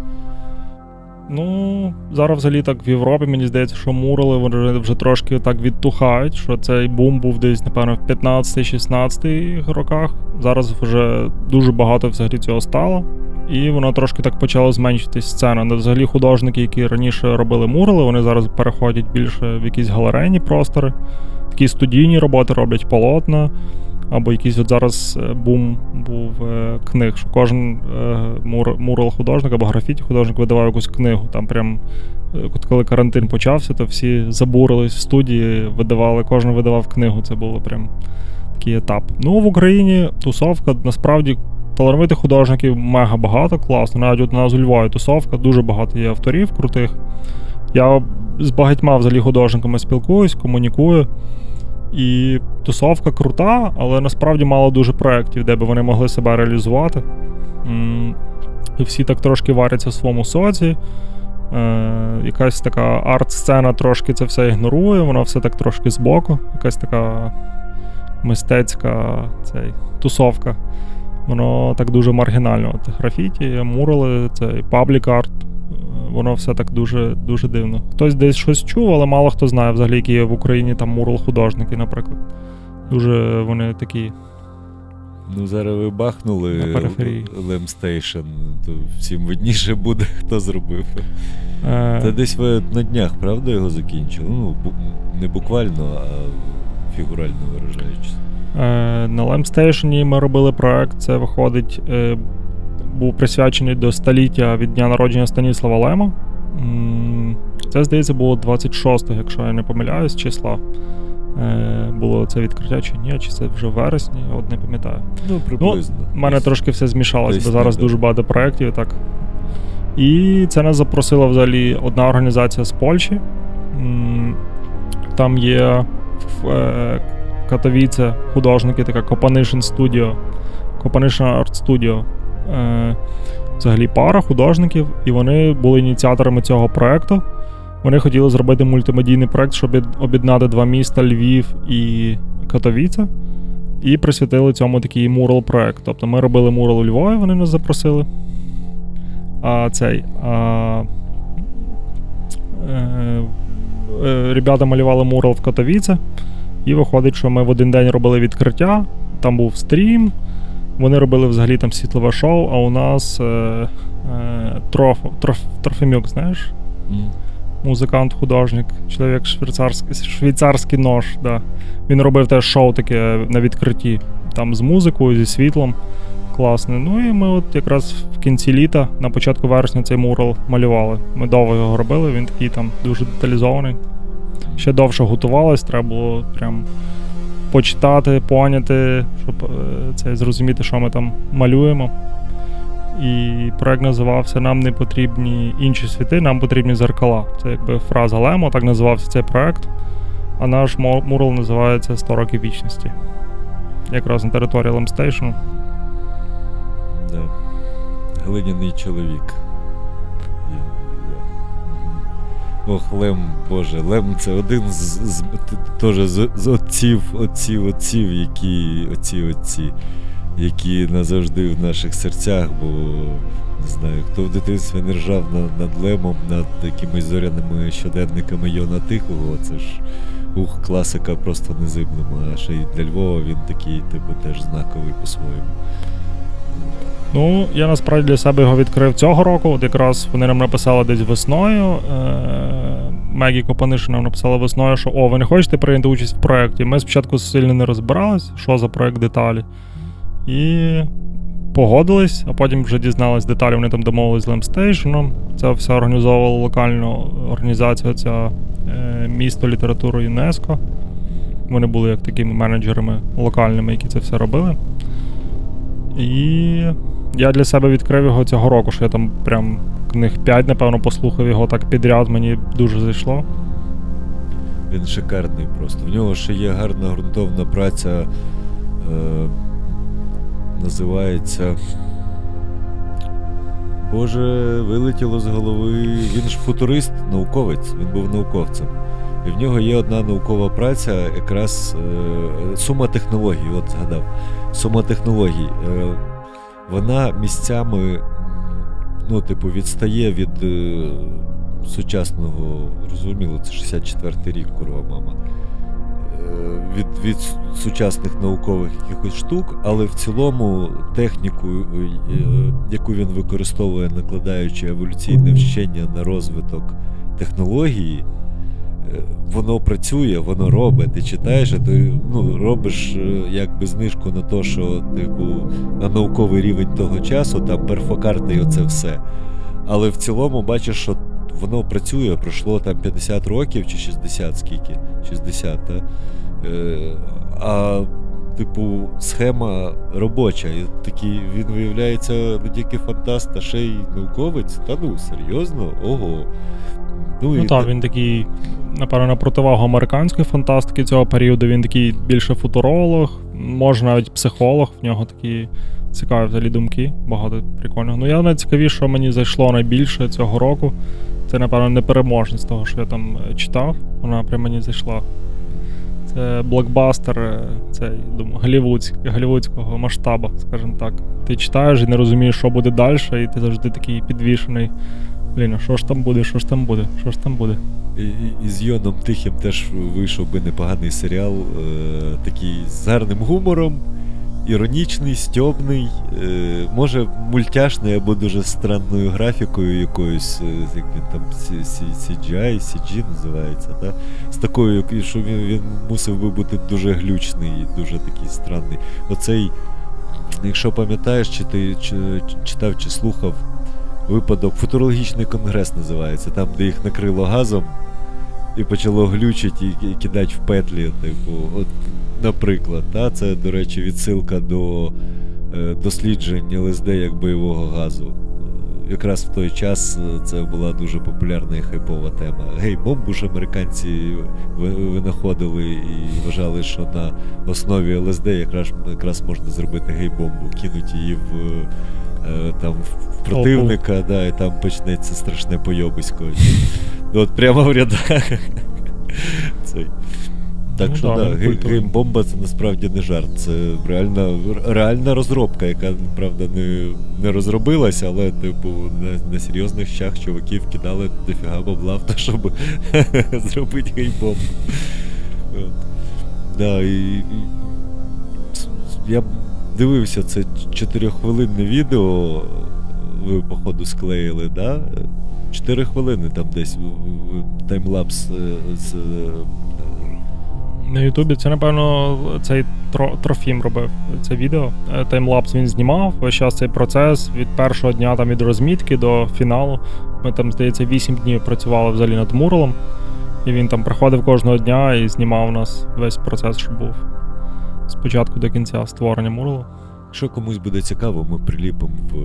Ну, зараз взагалі так в Європі, мені здається, що мурали вони вже трошки так відтухають, що цей бум був десь, напевно, в 15-16 роках. Зараз вже дуже багато взагалі цього стало. І воно трошки так почало зменшитись сцена. Ну, взагалі художники, які раніше робили мурали, вони зараз переходять більше в якісь галерейні простори, такі студійні роботи роблять полотна. Або якийсь от зараз е, бум був е, книг, що кожен е, мур, мурал-художник або графіті-художник видавав якусь книгу. Там прям, коли карантин почався, то всі забурились в студії, видавали, кожен видавав книгу. Це було прям такий етап. Ну, в Україні тусовка насправді талановитих художників мега багато, класно. Навіть от у нас у Львові тусовка, дуже багато є авторів крутих. Я з багатьма взагалі художниками спілкуюсь, комунікую. І тусовка крута, але насправді мало дуже проєктів, де би вони могли себе реалізувати. І всі так трошки варяться в своєму соці. Е, Якась така арт-сцена трошки це все ігнорує, воно все так трошки збоку. Якась така мистецька цей, тусовка. Воно так дуже маргінально. Графіті, мурали, цей паблік арт. Воно все так дуже дуже дивно. Хтось десь щось чув, але мало хто знає взагалі, які є в Україні там мурал-художники, наприклад. Дуже вони такі. Ну, зараз ви бахнули Lem Station, то всім видніше буде, хто зробив. Е... Та десь ви на днях, правда, його закінчили? Ну, не буквально, а фігурально виражаючись. Е, На Лемстейшні ми робили проект, це виходить. Е, був присвячений до століття від дня народження Станіслава Лема. Це, здається, було 26-го, якщо я не помиляюсь, числа. Е, було це відкриття чи ні, чи це вже в вересні, от не пам'ятаю. Ну, приблизно. У мене трошки все змішалось, бо зараз дуже багато проєктів. і так. І це нас запросила взагалі одна організація з Польщі. Там є в е, Катовіце художники, така Copanation Studio, Copanation Art Studio. Е, взагалі пара художників, і вони були ініціаторами цього проекту. Вони хотіли зробити мультимедійний проект, щоб об'єднати два міста Львів і Катовіце, і присвятили цьому такий мурал-проект. Тобто ми робили мурал у Львові, вони нас запросили. А цей. А, е, е, Ребята малювали мурал в Катовіце. І виходить, що ми в один день робили відкриття, там був стрім. Вони робили взагалі там світлове шоу, а у нас е, е, троф, троф, Трофимюк, знаєш? Mm. Музикант, художник, чоловік швейцарський швейцарський нож. Да. Він робив теж шоу таке на відкритті, там з музикою, зі світлом. Класне. Ну і ми от якраз в кінці літа, на початку вересня, цей мурал малювали. Ми довго його робили, він такий там дуже деталізований. Ще довше готувалось, треба було прям почитати, поняти, щоб е, це зрозуміти, що ми там малюємо. І проект називався Нам не потрібні інші світи, нам потрібні зеркала. Це якби фраза Лемо, так називався цей проект. А наш мурал називається 100 років вічності. Якраз на території Лемстейшну. Да. Глиняний чоловік. Ох, Лем, Боже, Лем це один з з, теж з, з отців, отців, отців, які отці, отці, які назавжди в наших серцях, бо не знаю, хто в дитинстві не ржав над, над Лемом, над якимись зоряними щоденниками Йона Тихого, це ж ух, класика просто незибному. А ще й для Львова він такий, типу, теж знаковий по-своєму. Ну, я насправді для себе його відкрив цього року. От якраз вони нам написали десь весною. Е, Мегі Копанишин нам написала весною, що о, ви не хочете прийняти участь в проєкті. Ми спочатку сильно не розбирались, що за проєкт деталі. І погодились, а потім вже дізнались деталі. Вони там домовились з Лемстейшеном. Це все організовувала локальну організацію, ця е, місто літератури ЮНЕСКО. Вони були як такими менеджерами локальними, які це все робили. І я для себе відкрив його цього року, що я там прям книг 5, напевно, послухав його так підряд, мені дуже зайшло. Він шикарний просто. В нього ще є гарна ґрунтовна праця. Е, називається. Боже, вилетіло з голови. Він ж футурист, науковець, він був науковцем. І в нього є одна наукова праця, якраз е, сума технологій, от згадав. Сума технологій. Е, вона місцями, ну, типу, відстає від е, сучасного, розуміло, це 64-й рік, курва мама. Е, від, від сучасних наукових якихось штук, але в цілому техніку, е, яку він використовує, накладаючи еволюційне вчення на розвиток технології, воно працює, воно робить. Ти читаєш, а ти ну, робиш е, якби знижку на те, що типу, на науковий рівень того часу, там перфокарти і оце все. Але в цілому бачиш, що воно працює, пройшло там 50 років чи 60 скільки? 60, так? Е, а, типу, схема робоча. І такий, він виявляється не тільки фантаст, а ще й науковець. Та ну, серйозно? Ого. Ну і так, та- він такий, напевно, на противагу американської фантастики цього періоду. Він такий більше футуролог, може навіть психолог, в нього такі цікаві взагалі думки, багато прикольного. Ну, я найцікавіше, що мені зайшло найбільше цього року. Це, напевно, непереможність того, що я там е, читав. Вона прям мені зайшла. Це блокбастер, е, цей, думаю, голівудськ, голівудського масштабу, скажімо так. Ти читаєш і не розумієш, що буде далі, і ти завжди такий підвішений. Блін, а що ж там буде, що ж там буде, що ж там буде? І, і- з Йоном Тихим теж вийшов би непоганий серіал, е, такий з гарним гумором, іронічний, стьобний, е, може мультяшний або дуже странною графікою якоюсь, е, як він там CGI, CG називається, та? з такою, що він, він мусив би бути дуже глючний, дуже такий странний. Оцей, якщо пам'ятаєш, чи ти чи- читав чи слухав випадок, футурологічний конгрес називається, там, де їх накрило газом і почало глючити і, кидати в петлі. Типу, от, наприклад, та, це, до речі, відсилка до е, досліджень ЛСД як бойового газу. Якраз в той час е, це була дуже популярна і хайпова тема. Гей-бомбу ж американці винаходили і вважали, що на основі ЛСД якраз, якраз можна зробити гей-бомбу, кинуть її в, там, в противника, да, і там почнеться страшне пойобисько. Ну, От прямо в рядах. Цей. Так Ну що да, да, культовий. гей-бомба це насправді не жарт. Це реальна, реальна розробка, яка, правда, не, не розробилася, але, типу, на, на серйозних щах чуваків кидали дофіга бабла в те, щоб зробити гей-бомбу. Да, і, і я дивився це чотирьоххвилинне відео. Ви, походу, склеїли, да? Чотири хвилини там десь таймлапс е, з. е, На Ютубі це, напевно, цей тро, Трофім робив це відео. Е, Таймлапс він знімав. Весь час цей процес від першого дня там від розмітки до фіналу. Ми там, здається, 8 днів працювали взагалі над муралом. І він там приходив кожного дня і знімав у нас весь процес, що був. Спочатку до кінця створення муралу. Якщо комусь буде цікаво, ми приліпимо в,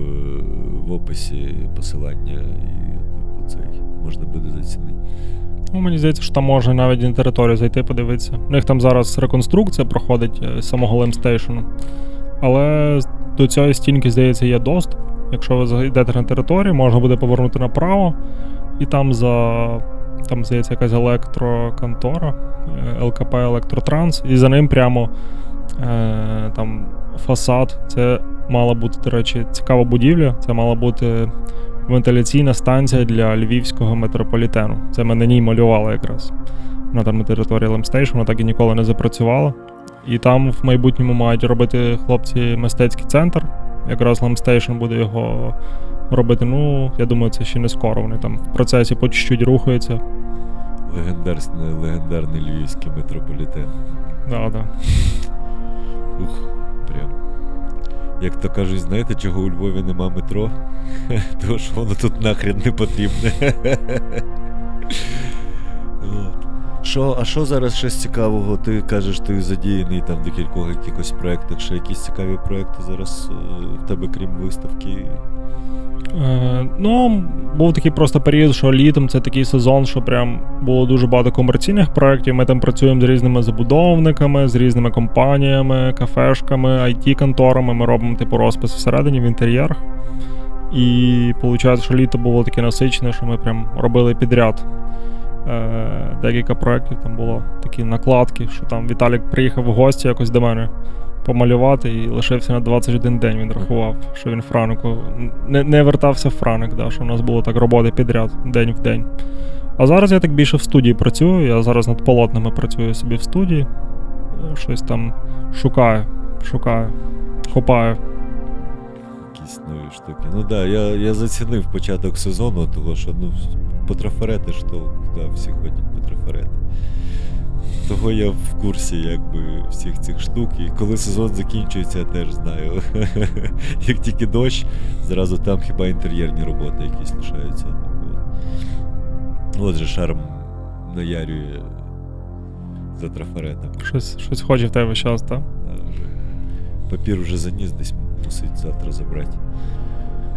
в описі посилання і типу, цей можна буде зацінити. Ну, мені здається, що там можна навіть на територію зайти, подивитися. У них там зараз реконструкція проходить е, самого лемстейшену. Але до цієї стінки, здається, є доступ. Якщо ви зайдете на територію, можна буде повернути направо, і там за. Там, здається, якась електроконтора, е, ЛКП Електротранс, і за ним прямо е, там фасад. Це мала бути, до речі, цікава будівля. Це мала бути вентиляційна станція для львівського метрополітену. Це ми на ній малювали якраз. Вона там на території Lem Station, вона так і ніколи не запрацювала. І там в майбутньому мають робити хлопці мистецький центр. Якраз Lem Station буде його робити. Ну, я думаю, це ще не скоро. Вони там в процесі по чуть-чуть рухаються. Легендарний, легендарний львівський метрополітен. Да, да. Ух, прям. Як то кажуть, знаєте, чого у Львові нема метро? Тому що воно тут нахрен не потрібне. От. Що, а що зараз з цікавого? Ти кажеш, ти задіяний там в декількох якихось проєктах. Ще якісь цікаві проєкти зараз е, в тебе, крім виставки? Е, ну, був такий просто період, що літом це такий сезон, що прям було дуже багато комерційних проєктів. Ми там працюємо з різними забудовниками, з різними компаніями, кафешками, IT-конторами. Ми робимо типу розпис всередині в інтер'єрах. І виходить, що літо було таке насичене, що ми прям робили підряд. Е, Декілька проєктів там було такі накладки, що там Віталік приїхав в гості якось до мене помалювати і лишився на 21 день. Він рахував, що він Франику не не вертався в Франик, да, що в нас було так роботи підряд день в день. А зараз я так більше в студії працюю. Я зараз над полотнами працюю собі в студії. Щось там шукаю, шукаю, копаю. Якісь нові штуки. Ну так, да, я я зацінив початок сезону, того що ну, по трафарети ж то, да, всі ходять по трафарети. Того я в курсі якби всіх цих штук. І коли сезон закінчується, я теж знаю. Як тільки дощ, зразу там хіба інтер'єрні роботи якісь лишаються. От же шарм наярює за трафаретом. Щось щось хоче в тебе час, так? Папір вже заніс, десь мусить завтра забрати.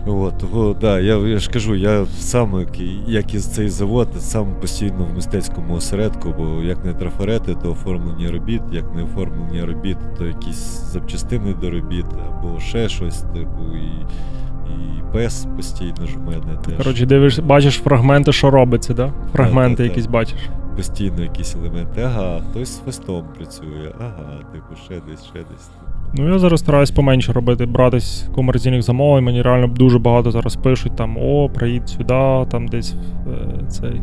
От, того, да, я я ж кажу, я сам, як і цей завод, сам постійно в мистецькому осередку, бо як не трафарети, то оформлення робіт, як не оформлення робіт, то якісь запчастини до робіт, або ще щось, типу, і і пес постійно ж в мене теж. Коротше, дивиш, бачиш фрагменти, що робиться, да? Фрагменти да, якісь да. бачиш. Постійно якісь елементи. Ага, хтось з фестом працює, ага, типу, ще десь, ще десь. Ну, я зараз стараюсь поменше робити, братись комерційних замовлень. Мені реально дуже багато зараз пишуть там: о, приїдь сюди, там десь е, цей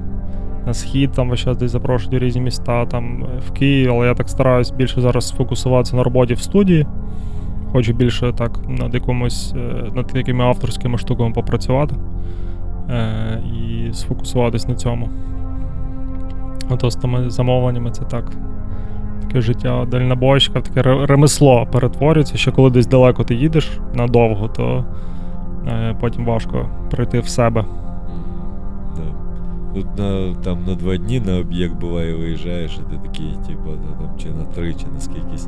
на схід, там весь час десь запрошують в різні міста, там е, в Київ, але я так стараюсь більше зараз сфокусуватися на роботі в студії. Хочу більше так над якимось е, над якими авторськими штуками попрацювати е, і сфокусуватись на цьому. А то з тими замовленнями це так таке життя дальнобойщика, таке ремесло перетворюється, що коли десь далеко ти їдеш надовго, то е, потім важко прийти в себе. Тут на, там на два дні на об'єкт буває виїжджаєш, і ти такий, типу, там, чи на три, чи на скількись.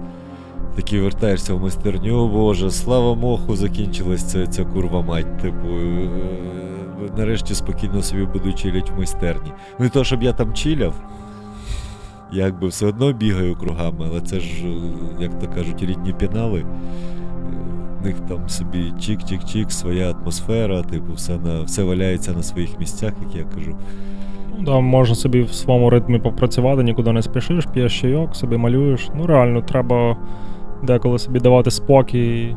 Такий вертаєшся в майстерню, Боже, слава Моху, закінчилась ця, ця курва мать. Типу, е, нарешті спокійно собі буду чилять в майстерні. Ну і то, щоб я там чиляв, якби все одно бігаю кругами, але це ж, як то кажуть, рідні пінали. В них там собі чик-чик-чик, своя атмосфера, типу, все на все валяється на своїх місцях, як я кажу. Ну, да, можна собі в своєму ритмі попрацювати, нікуди не спішиш, п'єш чайок, собі малюєш. Ну, реально, треба деколи собі давати спокій,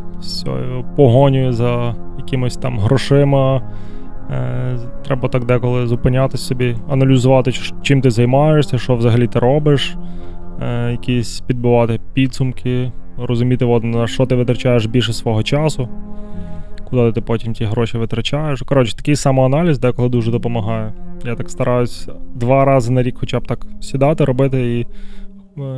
погоню за якимось там грошима. Е, Треба так деколи зупинятися собі, аналізувати, чим ти займаєшся, що взагалі ти робиш, е, якісь підбивати підсумки, розуміти, на що ти витрачаєш більше свого часу, куди ти потім ті гроші витрачаєш. Коротше, такий самоаналіз деколи дуже допомагає. Я так стараюсь два рази на рік хоча б так сідати, робити і е,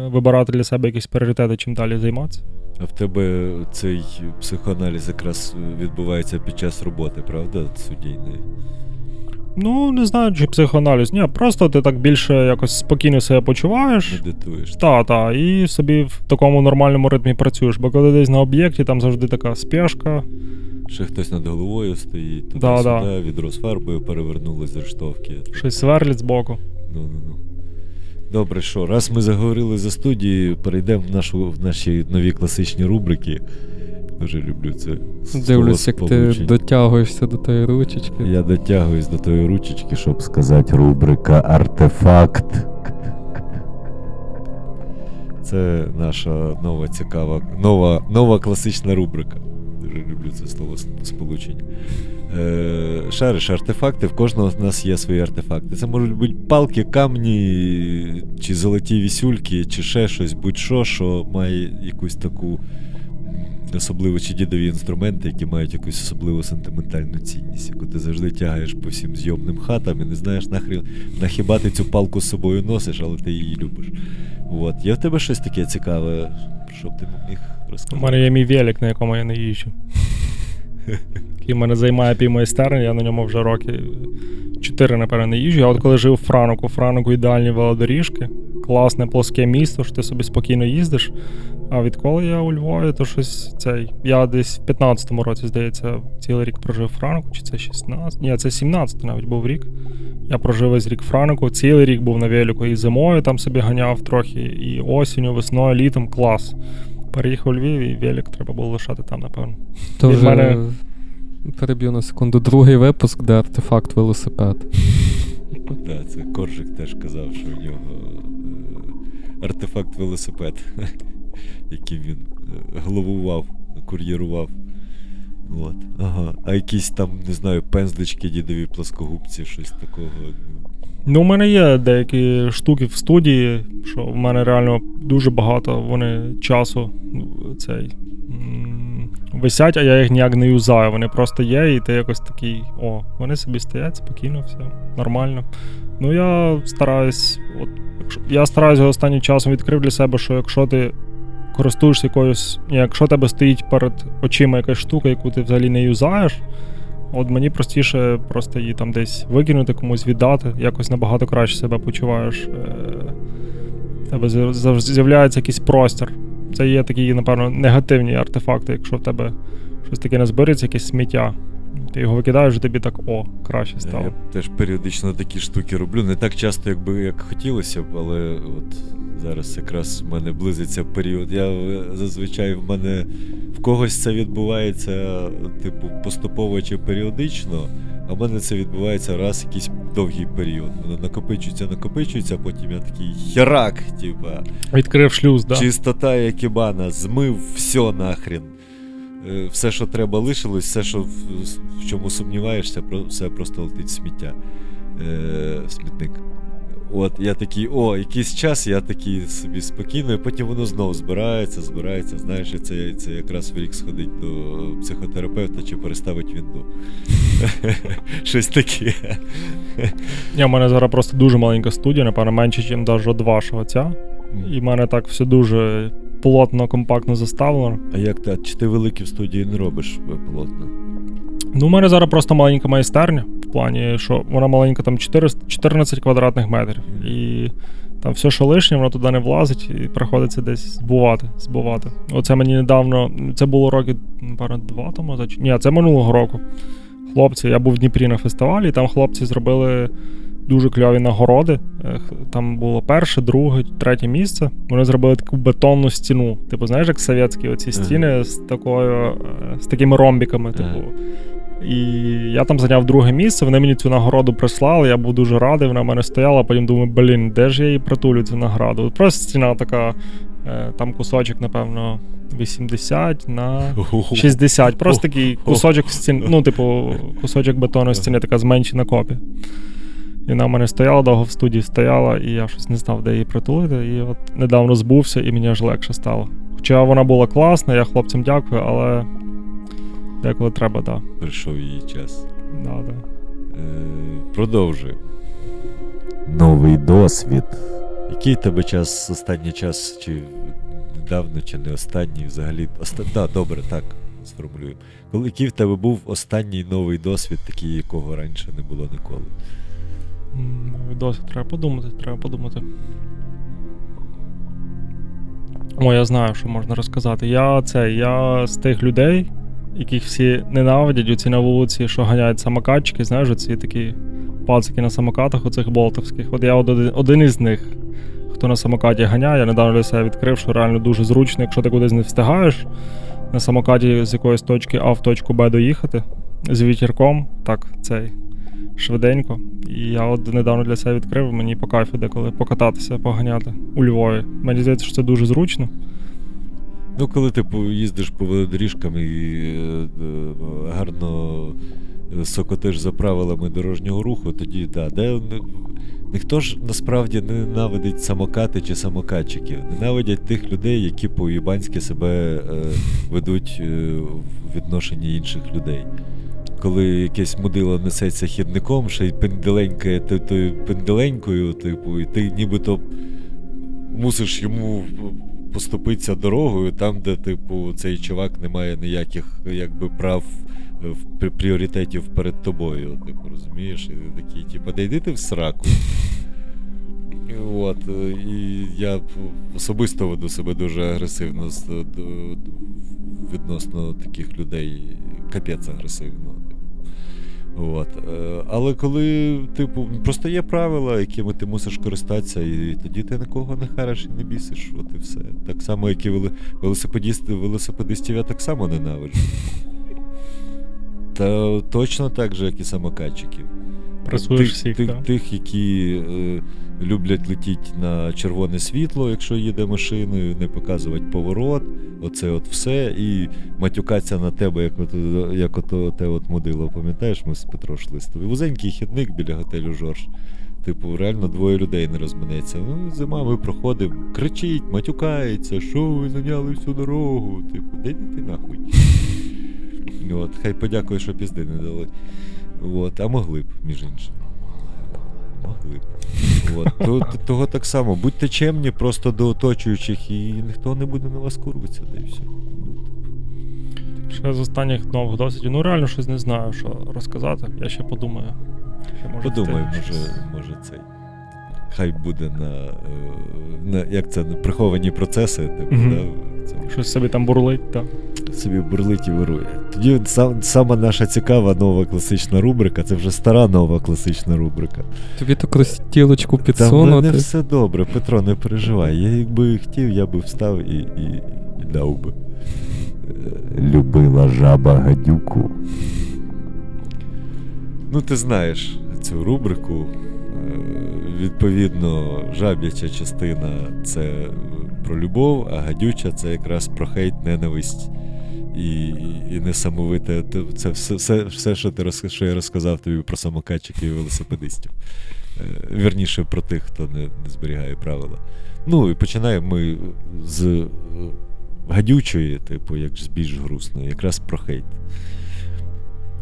вибирати для себе якісь пріоритети, чим далі займатися. А в тебе цей психоаналіз якраз відбувається під час роботи, правда? Судійної? Ну, не знаю, чи психоаналіз. Ні, просто ти так більше якось спокійно себе почуваєш. Медитуєш. Так, так, і собі в такому нормальному ритмі працюєш, бо коли десь на об'єкті, там завжди така спешка. Ще хтось над головою стоїть, туди Да, да. відро з фарбою перевернули з рештовки. Щось сверлять збоку. Ну, ну, ну. Добре, що, раз ми заговорили за студії, перейдемо в, нашу, в наші нові класичні рубрики. Дуже люблю це. Дивлюсь, як ти дотягуєшся до тої ручечки. Я дотягуюсь до тої ручечки, щоб сказати рубрика Артефакт. Це наша нова цікава, нова, нова класична рубрика. Дуже люблю це слово сполучення. Е, шариш артефакти, в кожного з нас є свої артефакти. Це можуть бути палки, камні, чи золоті вісюльки, чи ще щось, будь-що, що має якусь таку м, особливу чи дідові інструменти, які мають якусь особливу сентиментальну цінність, яку ти завжди тягаєш по всім зйомним хатам і не знаєш, нахрі, нахіба ти цю палку з собою носиш, але ти її любиш. От. Є в тебе щось таке цікаве, що б ти міг У розказати? мене є мій велик, на якому я не їжджу. Який мене займає півмайстерні, я на ньому вже роки 4, напевно, не їжджу. Я от коли жив у Франку, у Франку ідеальні велодоріжки, класне плоске місто, що ти собі спокійно їздиш. А відколи я у Львові, то щось цей. Я десь в 15-му році, здається, цілий рік прожив Франку, чи це 16? Ні, це 17 навіть був рік. Я прожив весь рік Франку, цілий рік був на велику і зимою там собі ганяв трохи, і осінню, весною, літом клас. Переїхав у Львів і велик треба було лишати там, напевно. То вже мене- переб'ю на секунду. Другий випуск, де артефакт велосипед. Да, це Коржик теж казав, що у нього е, артефакт велосипед, яким він е, головував, кур'єрував. От. Ага. А якісь там, не знаю, пензлички, дідові плоскогубці, щось такого. Ну, у мене є деякі штуки в студії, що в мене реально дуже багато вони часу цей. Висять, а я їх ніяк не юзаю. Вони просто є, і ти якось такий, о, вони собі стоять спокійно, все нормально. Ну, я стараюсь, от, я стараюся останнім часом відкрив для себе, що якщо ти користуєшся якоюсь, якщо тебе стоїть перед очима якась штука, яку ти взагалі не юзаєш, От мені простіше просто її там десь викинути, комусь віддати, якось набагато краще себе почуваєш. Е, в Тебе з'являється якийсь простір. Це є такі, напевно, негативні артефакти, якщо в тебе щось таке не збереться, якесь сміття. Ти його викидаєш, і тобі так о, краще стало. Я теж періодично такі штуки роблю. Не так часто, як би як хотілося б, але от зараз якраз в мене близиться період. Я е, зазвичай в мене в когось це відбувається, типу, поступово чи періодично, а в мене це відбувається раз якийсь довгий період. Воно накопичується, накопичується, а потім я такий херак, типа. Відкрив шлюз, да. Чистота як ібана, змив все нахрен. Е, Все, що треба, лишилось, все, що в, в чому сумніваєшся, все просто летить в сміття. Е, в смітник. От, я такий, о, якийсь час, я такий собі спокійно, і потім воно знову збирається, збирається. Знаєш, і це, це якраз в рік сходить до психотерапевта чи переставить вінду. Щось таке. В мене зараз просто дуже маленька студія, напевно, менше, ніж навіть вашого ця. І в мене так все дуже плотно, компактно заставлено. А як ти? Чи ти великі в студії не робиш е, плотно? Ну, у мене зараз просто маленька майстерня, плані, що вона маленька, там 4, 14 квадратних метрів. І там все, що лишнє, воно туди не влазить, і приходиться десь збувати. збувати. Оце мені недавно, це було роки, напевно, два тому. Ні, це минулого року. Хлопці, я був в Дніпрі на фестивалі, і там хлопці зробили дуже кльові нагороди. Там було перше, друге, третє місце. Вони зробили таку бетонну стіну. Типу, знаєш, як совєтські оці стіни з такою, е, з такими ромбіками, типу. Ага. І я там зайняв друге місце, вони мені цю нагороду прислали, я був дуже радий, вона в мене стояла, потім думаю, блін, де ж я її притулю цю награду? Просто стіна така, е, там кусочок, напевно, 80 на 60. Просто такий кусочок стін, ну, типу, кусочок бетонної стіни, така зменшена копія. І вона в мене стояла довго в студії стояла, і я щось не знав, де її притулити. І от недавно збувся, і мені аж легше стало. Хоча вона була класна, я хлопцям дякую, але деколи треба, так. Да. Прийшов її час. Да, да. Е, продовжуємо. Новий досвід. Який тебе час, останній час, чи недавно, чи не останній взагалі? Оста... Да, добре, так сформулюємо. Коли який в тебе був останній новий досвід, такий, якого раніше не було ніколи? Новий досвід, треба подумати, треба подумати. О, я знаю, що можна розказати. Я це, я з тих людей, яких всі ненавидять, оці на вулиці, що ганяють самокатчики, знаєш, оці такі пацики на самокатах, оцих болтовських. От я один, один із них, хто на самокаті ганяє, я недавно для себе відкрив, що реально дуже зручно, якщо ти кудись не встигаєш на самокаті з якоїсь точки А в точку Б доїхати з вітірком, так, цей швиденько. І я от недавно для себе відкрив, мені по кайфу деколи покататися, поганяти у Львові. Мені здається, що це дуже зручно. Ну, коли ти їздиш по велодоріжкам і е, гарно е, сокотиш за правилами дорожнього руху, тоді да, де ніхто ж насправді не ненавидить самокати чи самокатчиків. Ненавидять тих людей, які по-юбанськи себе е, ведуть в відношенні інших людей. Коли якесь мудило несеться хідником, ще й пенделенькає тою пенделенькою, типу, і ти нібито мусиш йому поступитися дорогою там, де, типу, цей чувак не має ніяких якби, прав в пріоритетів перед тобою. Типу, розумієш? І ти такий, типу, да йди ти в сраку. От, е, і я особисто веду себе дуже агресивно відносно таких людей, капець агресивно. От. е, Але коли, типу, просто є правила, якими ти мусиш користатися, і тоді ти нікого не хариш і не бісиш. От і все. Так само, як і велосипедісти, велосипедистів я так само ненавиджу. Та точно так же, як і самокатчиків. Пресуєш тих, всіх, тих, так? тих, які е, люблять летіти на червоне світло, якщо їде машиною, не показувати поворот, оце от все, і матюкатися на тебе, як от, як ото те от мудило. Пам'ятаєш, ми з Петро йшли з тобою. Вузенький хідник біля готелю Жорж. Типу, реально двоє людей не розминеться. Ну, зима ми проходимо, кричить, матюкається, що ви зайняли всю дорогу. Типу, де ти нахуй? От, хай подякує, що пізди не дали. От, а могли б, між іншим. Могли б. От, то, то- того так само. Будьте чемні просто до оточуючих, і ніхто не буде на вас курвитися, да і все. Ще з останніх нових досвідів. Ну реально щось не знаю, що розказати. Я ще подумаю. Ще, може, Подумай, ти може, може цей. Хай буде на, е, на як це, на приховані процеси, типу, Мгм. да, цьому. Щось собі там бурлить, так. собі бурлить і вирує. Тоді сам, сама наша цікава нова класична рубрика, це вже стара нова класична рубрика. Тобі таку розтілочку Та в підсунути. мене все добре, Петро, не переживай. Я якби хотів, я би встав і, і, і дав би. Е, Любила жаба гадюку. Ну, ти знаєш цю рубрику. Відповідно, жаб'яча частина це про любов, а гадюча це якраз про хейт, ненависть і, і, несамовите. Це все, все, все що, ти що я розказав тобі про самокатчиків і велосипедистів. Е, Вірніше про тих, хто не, не зберігає правила. Ну і починаємо ми з е, гадючої, типу, як ж більш грустної, якраз про хейт.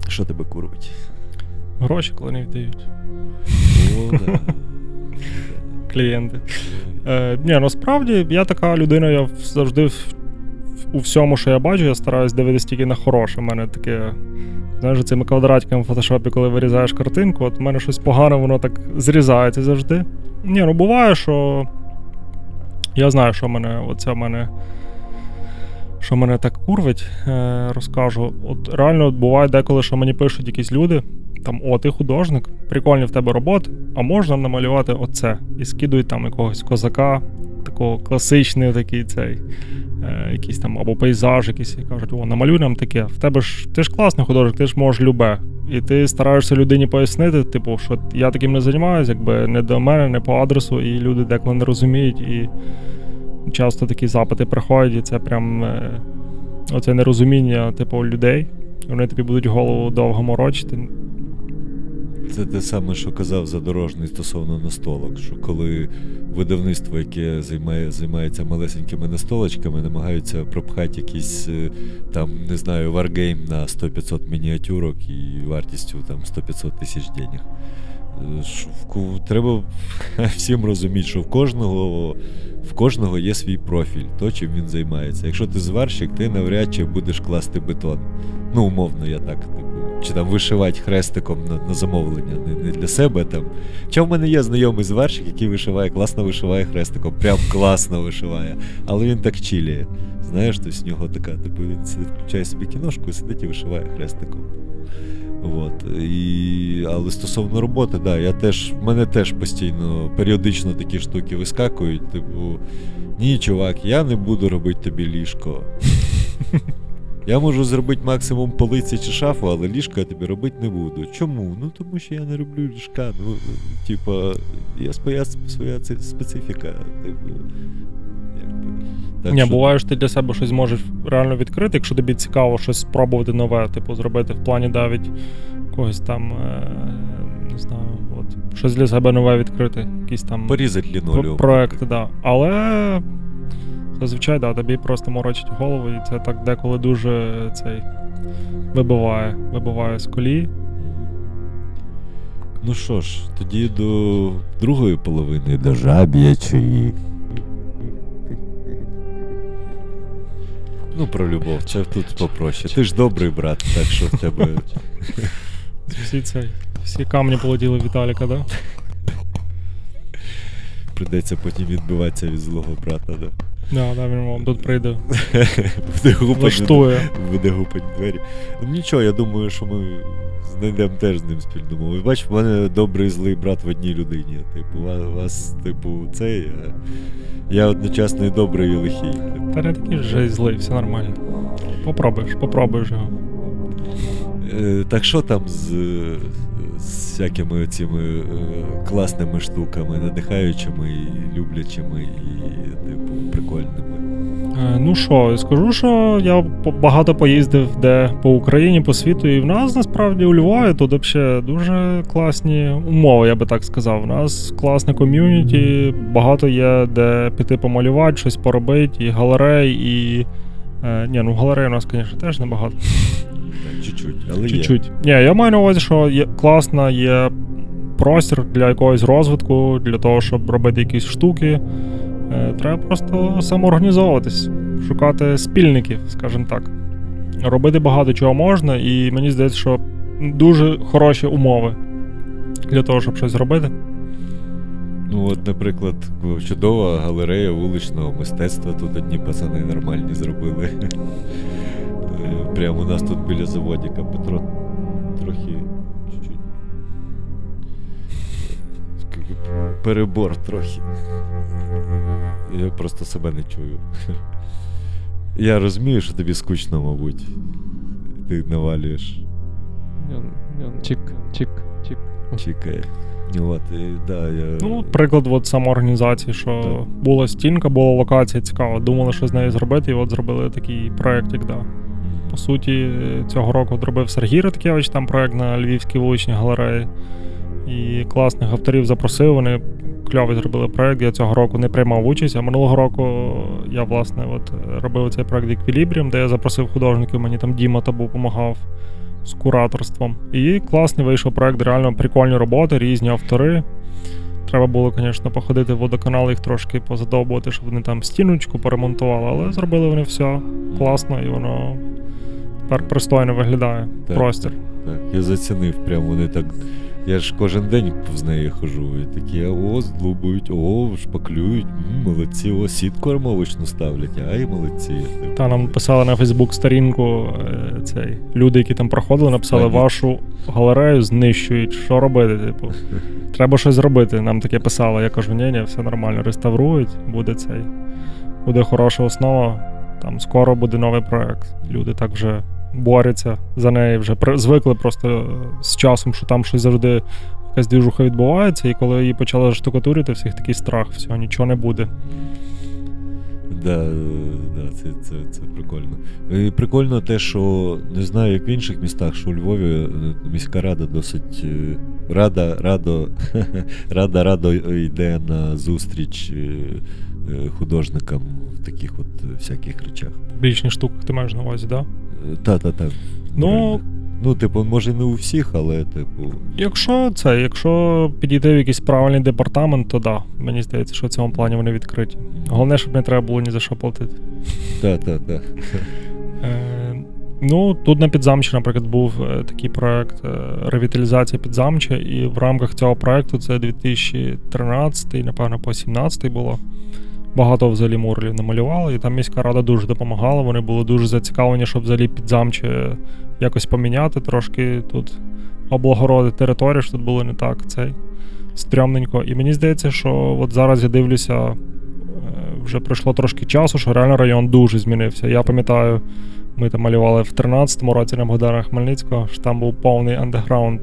Що тебе курить? Гроші, коли не віддають. О, да. Клієнти. Е, ні, насправді я така людина, я завжди у всьому, що я бачу, я стараюсь дивитися тільки на хороше. У мене таке, знаєш, цими квадратиками в фотошопі, коли вирізаєш картинку, от в мене щось погане, воно так зрізається завжди. Ні, ну буває, що я знаю, що мене, оце мене. Що мене так курвить, е, розкажу. От реально буває деколи, що мені пишуть якісь люди, там, о, ти художник, прикольні в тебе роботи, а можна намалювати оце. І скидують там якогось козака, такого класичний такий цей, е, якийсь там або пейзаж, якийсь, і кажуть, о, намалюй нам таке. В тебе ж ти ж класний художник, ти ж можеш любе. І ти стараєшся людині пояснити, типу, що я таким не займаюся, якби не до мене, не по адресу, і люди деколи не розуміють. І часто такі запити приходять, і це прям е, оце нерозуміння, типу, людей. Вони тобі будуть голову довго морочити. Це те саме, що казав задорожний стосовно настолок, що коли видавництво, яке займає, займається малесенькими настолочками, намагаються пропхати якийсь е, там, не знаю, варгейм на 100-500 мініатюрок і вартістю там 100-500 тисяч денег. Е, Треба всім розуміти, що в кожного, в кожного є свій профіль, то чим він займається. Якщо ти зварщик, ти навряд чи будеш класти бетон. Ну, умовно, я так, типу, чи там вишивати хрестиком на, на замовлення, не, не для себе там. Чи в мене є знайомий зварщик, який вишиває, класно вишиває хрестиком, прям класно вишиває, але він так чиліє. Знаєш, то в нього така, типу, він сидить, включає собі кіношку і сидить і вишиває хрестиком. От. І... Але стосовно роботи, да, я теж, в мене теж постійно, періодично такі штуки вискакують. Типу, ні, чувак, я не буду робити тобі ліжко. Я можу зробити максимум полиці чи шафу, але ліжко я тобі робити не буду. Чому? Ну тому що я не роблю ліжка. Ну, типа, є своя, своя специфіка. Типу. Так Ні, що- буває, що ти для себе щось можеш реально відкрити, якщо тобі цікаво щось спробувати нове, типу, зробити в плані навіть когось там, е, не знаю, от, щось для себе нове відкрити, якісь там Порізати лінолеум. про- проекти, да. Але зазвичай, да, тобі просто морочить голову, і це так деколи дуже цей вибиває, вибиває з колії. Ну що ж, тоді до другої половини, до жаб'ячої. Ну, про любов, це тут попроще. Ти ж добрий брат, так що в тебе. Всі, цей, всі камні полетіли Віталіка, да? Придеться потім відбиватися від злого брата, да. Да, да, він вам тут прийде. Буде Влаштує. буде гупати двері. Ну нічого, я думаю, що ми знайдемо теж з ним спільну мову. І Бач, в мене добрий і злий брат в одній людині. Типу, ва- вас, типу, цей. а Я одночасно і добрий, і лихий. Та не такий вже злий, все нормально. Попробуєш, попробуєш його. Е, Так що там з, з всякими цими е, класними штуками, надихаючими і люблячими, і типу прикольними. Е, Ну що, скажу, що я багато поїздив де по Україні, по світу, і в нас насправді у Львові тут взагалі дуже класні умови, я би так сказав. У нас класне ком'юніті, багато є де піти помалювати, щось поробити, і галерей, і. Е, ні, ну галерей у нас, звісно, теж небагато. Чуть-чуть, але є. Чуть-чуть. Ні, я маю на увазі, що є класно, є простір для якогось розвитку, для того, щоб робити якісь штуки. Треба просто самоорганізовуватись, шукати спільників, скажімо так. Робити багато чого можна, і мені здається, що дуже хороші умови для того, щоб щось зробити. Ну, от, наприклад, чудова галерея вуличного мистецтва. Тут одні пацани нормальні зробили. Е, Прямо у нас тут біля заводіка Петро трохи Перебор трохи. Я просто себе не чую. Я розумію, що тобі скучно, мабуть. Ти навалюєш, Чик, чик, чик. чекає. Ну, от, і, да, я... Ну, приклад от самоорганізації, що Так. була стінка, була локація цікава. Думали, що з нею зробити, і от зробили такий проєктик, да. По суті, цього року зробив Сергій Радкевич, там проект на Львівській вуличній галереї. І класних авторів запросив. Вони кльовий зробили проект. Я цього року не приймав участь, а минулого року я, власне, от робив цей проект Еквілібріум, де я запросив художників, мені там Діма Табу допомагав з кураторством. І класний вийшов проект, реально прикольні роботи, різні автори. Треба було, звісно, походити в водоканал, їх трошки позадовбувати, щоб вони там стіночку поремонтували, але зробили вони все класно і воно тепер пристойно виглядає. Так, Простір. Так, я зацінив, прям вони так. Я ж кожен день з нею хожу, і такі, о, здлубують, о, шпаклюють, м, молодці, о, сітку армовочну ставлять, ай, молодці. Та нам писали на Фейсбук сторінку е, цей люди, які там проходили, написали Стані. вашу галерею знищують. Що робити? Типу, треба щось зробити. Нам таке писали. Я кажу, ні, ні, все нормально, реставрують, буде цей, буде хороша основа. Там скоро буде новий проект. Люди так вже борються за неї, вже звикли просто е, з часом, що там щось завжди. Якась двіжуха відбувається, і коли її почали штукатурити, всіх такий страх, всього, нічого не буде. Да, да, це, це, це прикольно. І прикольно те, що не знаю, як в інших містах, що у Львові е, міська рада досить е, рада, радо, рада, радо йде на зустріч е, е, художникам в таких от е, всяких речах. Публічні штуки ти маєш на увазі, так? Да? Та-та-та. Ну, Ну, типу, може, не у всіх, але, типу. Якщо це, якщо підійти в якийсь правильний департамент, то да. Мені здається, що в цьому плані вони відкриті. Головне, щоб не треба було ні за що платити. Та-та-та. Е, ну, тут на Підзамчі, наприклад, був е, такий проект е, ревіталізація Підзамча, і в рамках цього проекту це 2013, напевно, по 17 було. Багато взагалі мурлів намалювали, і там міська рада дуже допомагала. Вони були дуже зацікавлені, щоб взагалі Підзамче якось поміняти, трошки тут облагородити територію, що тут було не так цей стрьомненько. І мені здається, що от зараз я дивлюся, е, вже пройшло трошки часу, що реально район дуже змінився. Я пам'ятаю, ми там малювали в 13-му році на Богдана Хмельницького, що там був повний андеграунд.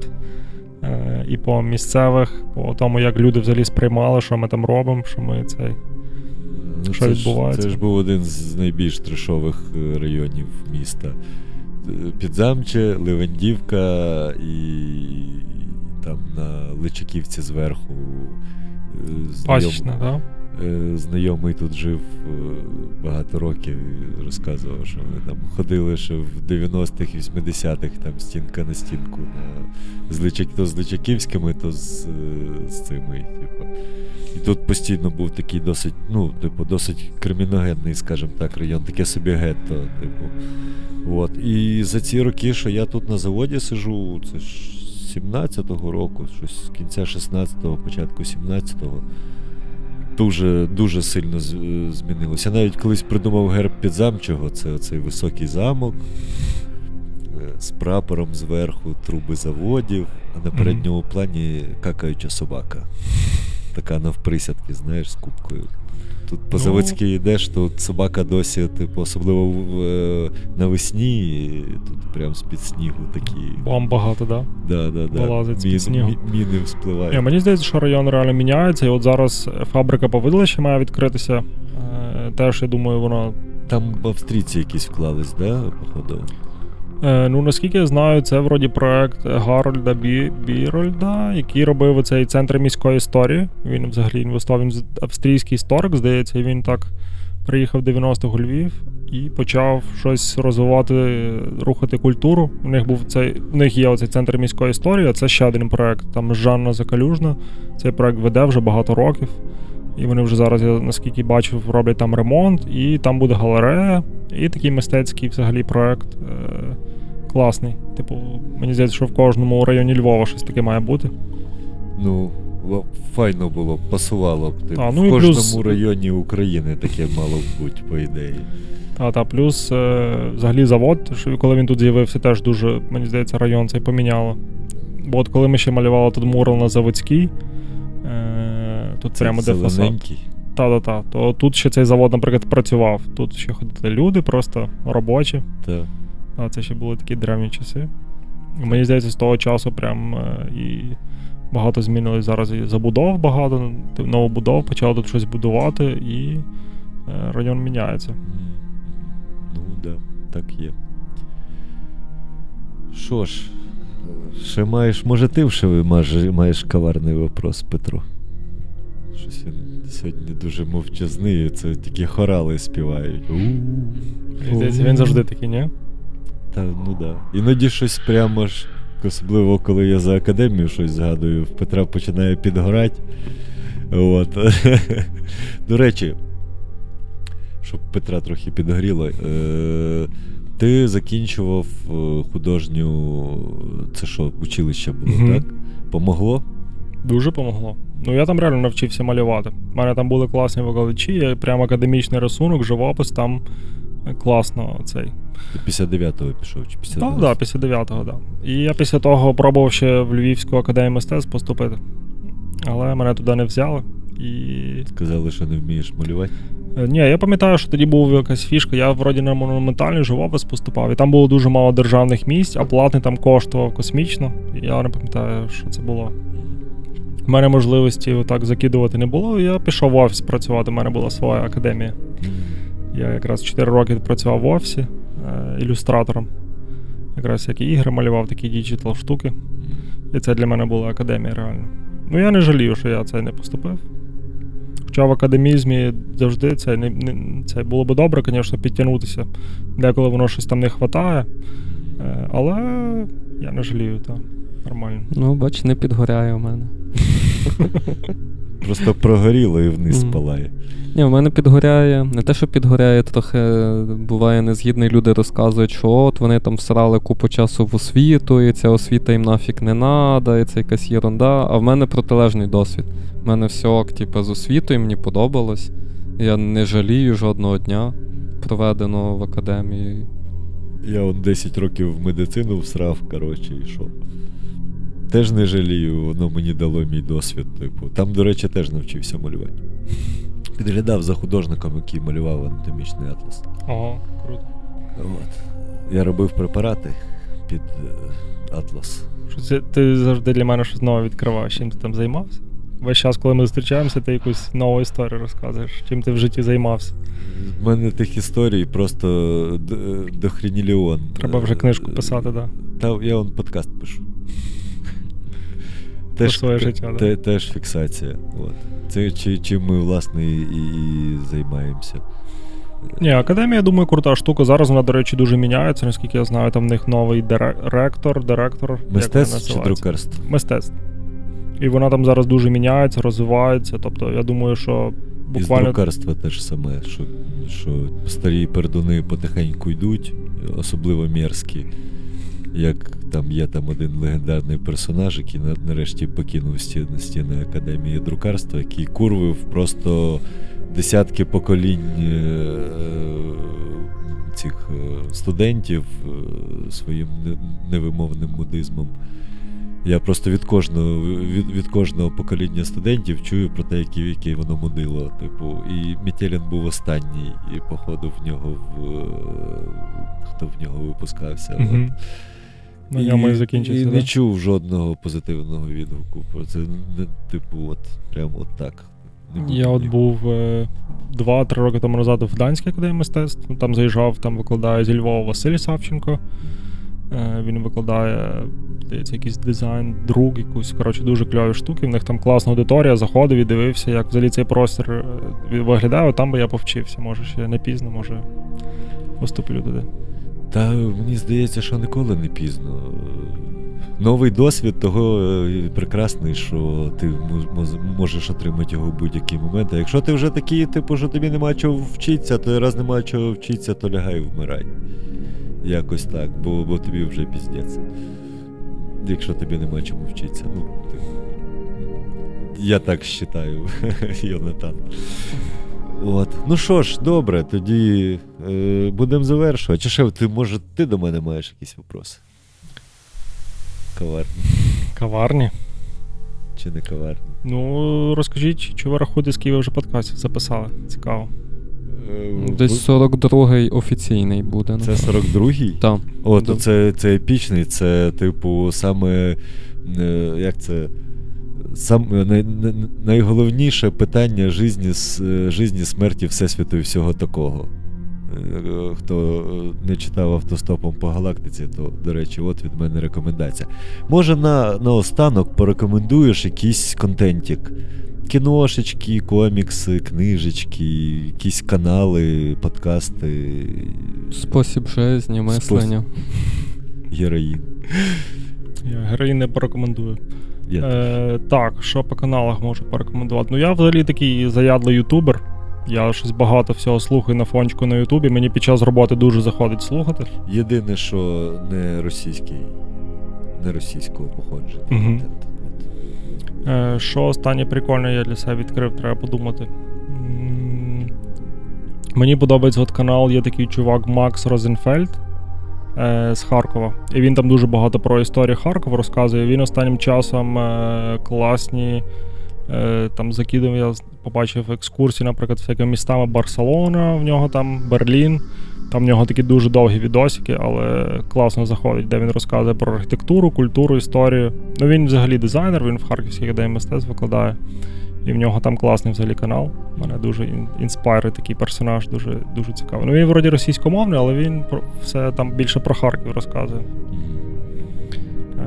Е, І по місцевих, по тому, як люди взагалі сприймали, що ми там робимо, що ми цей. Ну, Що це відбувається? Ж, це ж був один з найбільш трешових е, районів міста. Е, Підзамче, Левандівка і там на Личаківці зверху. е, знайом- Пасічна, так? е, знайомий тут жив е, багато років і розказував, що вони там ходили ще в 90-х, 80-х, там стінка на стінку. На, з то з Личаківськими, то з, е, з цими. Типу. І тут постійно був такий досить, ну, типу, досить криміногенний, скажімо так, район, таке собі гетто, типу. От. І за ці роки, що я тут на заводі сижу, це ж 17-го року, щось з кінця 16-го, початку 17-го, дуже, дуже сильно змінилося. Я навіть колись придумав герб підзамчого, це цей високий замок е, з прапором зверху, труби заводів, а на передньому плані какаюча собака. Така навприсядки, знаєш, з кубкою. Тут по Ну. заводськи йдеш, тут собака досі, типу, особливо в, е, навесні, і тут прям з-під снігу такі. Вам багато, так? Да, да, да. Вилазить з-під снігу. мі- Міни вспливають. Ні, мені здається, що район реально міняється, і от зараз фабрика повидлища має відкритися. Е, Теж, я думаю, воно. Там австрійці якісь вклались, да, походу? Е, Ну, наскільки я знаю, це вроді проект Гарольда Бі... Бірольда, який робив оцей центр міської історії. Він взагалі інвестував, він австрійський історик, здається, він так приїхав в 90-х у Львів і почав щось розвивати, рухати культуру. У них був цей, у них є оцей центр міської історії, а це ще один проект. Там Жанна Закалюжна. Цей проект веде вже багато років. І вони вже зараз, я наскільки бачив, роблять там ремонт, і там буде галерея, і такий мистецький взагалі проект. Е- класний. Типу, мені здається, що в кожному районі Львова щось таке має бути. Ну, файно було, б, пасувало б. Типу, А, ну в кожному плюс- районі України таке мало б бути, по ідеї. Та, та, плюс е, взагалі завод, що коли він тут з'явився, теж дуже, мені здається, район цей поміняло. Бо от коли ми ще малювали тут мурал на заводській, е, тут Це прямо де фасад. Та-та-та. То тут ще цей завод, наприклад, працював. Тут ще ходили люди, просто робочі. Та. А це ще були такі древні часи. І Мені здається, з того часу прям е, і багато змінилось зараз і забудов багато, новобудов, почали тут щось будувати, і е, район міняється. Ну, да, так є. Що ж, ще маєш, може, ти ще маєш, маєш коварний вопрос, Петро? Щось він сьогодні дуже мовчазний, це тільки хорали співають. Здається, він завжди такий, ні? Та ну да. Іноді щось прямо ж, особливо коли я за академію щось згадую, Петра починає підгорати. От. До речі, щоб Петра трохи підгоріло. Е- ти закінчував е, художню. Це що, училище було, Мгм. так? Помогло? Дуже помогло. Ну я там реально навчився малювати. У мене там були класні викладачі, я прям академічний рисунок, живопис там е, класно цей. Ти 59-го пішов чи 59-го? Так, да, після 9-го, так. Да. І я після того пробував ще в Львівську академію мистецтв поступити. Але мене туди не взяли. І. Сказали, що не вмієш малювати. Е, Ні, я пам'ятаю, що тоді була якась фішка. Я вроді на монументальний живопис поступав, і там було дуже мало державних місць, а платний там коштував космічно. І я не пам'ятаю, що це було. У мене можливості отак закидувати не було. Я пішов в офіс працювати. У мене була своя академія. Я якраз 4 роки працював в офісі е, ілюстратором. Якраз які ігри малював, такі digital штуки. І це для мене була академія реально. Ну я не жалію, що я це не поступив. Хоча в академізмі завжди це не, не це було би добре, звісно, підтягнутися. Деколи воно щось там не вистачає. Але я не жалію, то нормально. Ну, бач, не підгоряє у мене. Просто прогоріло і вниз Мгм. палає. Ні, в мене підгоряє. Не те, що підгоряє, трохи буває незгідний. Люди розказують, що от вони там всрали купу часу в освіту, і ця освіта їм нафіг не надо, і це якась єрунда. А в мене протилежний досвід. У мене все ок, типу, з освітою, мені подобалось. Я не жалію жодного дня, проведеного в академії. Я от 10 років в медицину всрав, коротше, і що. Теж не жалію, воно мені дало мій досвід. Типу. Там, до речі, теж навчився малювати. Підглядав за художником, який малював анатомічний атлас. Ого, круто. От. Я робив препарати під е, атлас. Що це ти завжди для мене щось нове відкриваєш, чим ти там займався? Весь час, коли ми зустрічаємося, ти якусь нову історію розказуєш, чим ти в житті займався. В мене тих історій просто д- дохреніліон. Треба вже Е, книжку писати, да. Та я он подкаст пишу. Теж, своє життя, да. теж фіксація. От. Це чи, чим ми, власне, і, і займаємося. Ні, академія, я думаю, крута штука. Зараз вона, до речі, дуже міняється, наскільки я знаю, там в них новий директор, директор. Мистецтво чи друкарство? Мистецтво. І вона там зараз дуже міняється, розвивається. Тобто, я думаю, що І з буквально. друкарства теж саме, що, що старі пердуни потихеньку йдуть, особливо мерзкі. Як там є там один легендарний персонаж, який нарешті покинув стіни, стіни Академії друкарства, який курвив просто десятки поколінь е, цих е, студентів е, своїм невимовним буддизмом. Я просто від кожного, від, від кожного покоління студентів чую про те, яке, яке воно мудило. Типу, і Мітєлін був останній, і походу в нього в. е, Хто в нього випускався. от. На ньому і закінчився. І да? не чув жодного позитивного відгуку про це. Не, типу, от прямо от так. Я от був е, два-три роки тому назад в Данській академії мистецтв. Ну, Там заїжджав, там викладає зі Львова Василь Савченко. Е, Він викладає, здається, якийсь дизайн, друк, якусь, коротше, дуже кльові штуки. В них там класна аудиторія, заходив і дивився, як взагалі цей простір е, виглядає. Там би я повчився. Може, ще не пізно, може поступлю туди. Та мені здається, що ніколи не пізно. Новий досвід того е, прекрасний, що ти мож- мож- можеш отримати його в будь-який момент. А якщо ти вже такий, типу, що тобі нема чого вчитися, то раз нема чого вчитися, то лягай вмирай. Якось так, бо, бо тобі вже піздець. Якщо тобі нема чому вчитися. Ну, ти... Я так вважаю, Йонатан. От. Ну що ж, добре, тоді е, будемо завершувати. Чи ще ти, може, ти до мене маєш якісь вопроси? Коварні Каварні. чи не коварні? Ну, розкажіть, чи ви рахуєте, скільки ви вже подкастів записали? Цікаво. Е, Десь 42-й офіційний буде. Це 42-й? Так. О, то це, це епічний, це, типу, саме. е, Як це? Сам, най, най- найголовніше питання житті, житті, смерті, Всесвіту і всього такого. Е, Хто не читав автостопом по галактиці, то, до речі, от від мене рекомендація. Може, на, наостанок порекомендуєш якийсь контентик. Кіношечки, комікси, книжечки, якісь канали, подкасти, Спосіб житті, мислення. героїн. Я героїн не порекомендую. Е, так, що по каналах можу порекомендувати? Ну, я взагалі такий заядлий ютубер. Я щось багато всього слухаю на фончику на Ютубі. Мені під час роботи дуже заходить слухати. Єдине, що не російський, не російського походження. От. Е, що останнє прикольне я для себе відкрив, треба подумати. Мені подобається от канал, є такий чувак Макс Розенфельд е, з Харкова. І він там дуже багато про історію Харкова розказує. Він останнім часом е, класні. Е, там закидав, я побачив екскурсії, наприклад, всякими містами Барселона, в нього там Берлін. Там в нього такі дуже довгі відосики, але класно заходить, де він розказує про архітектуру, культуру, історію. Ну він взагалі дизайнер, він в Харківській академії мистецтв викладає. І в нього там класний взагалі канал. Мене дуже ін- інспайрить такий персонаж, дуже, дуже цікавий. Ну він вроді російськомовний, але він все там більше про Харків розказує.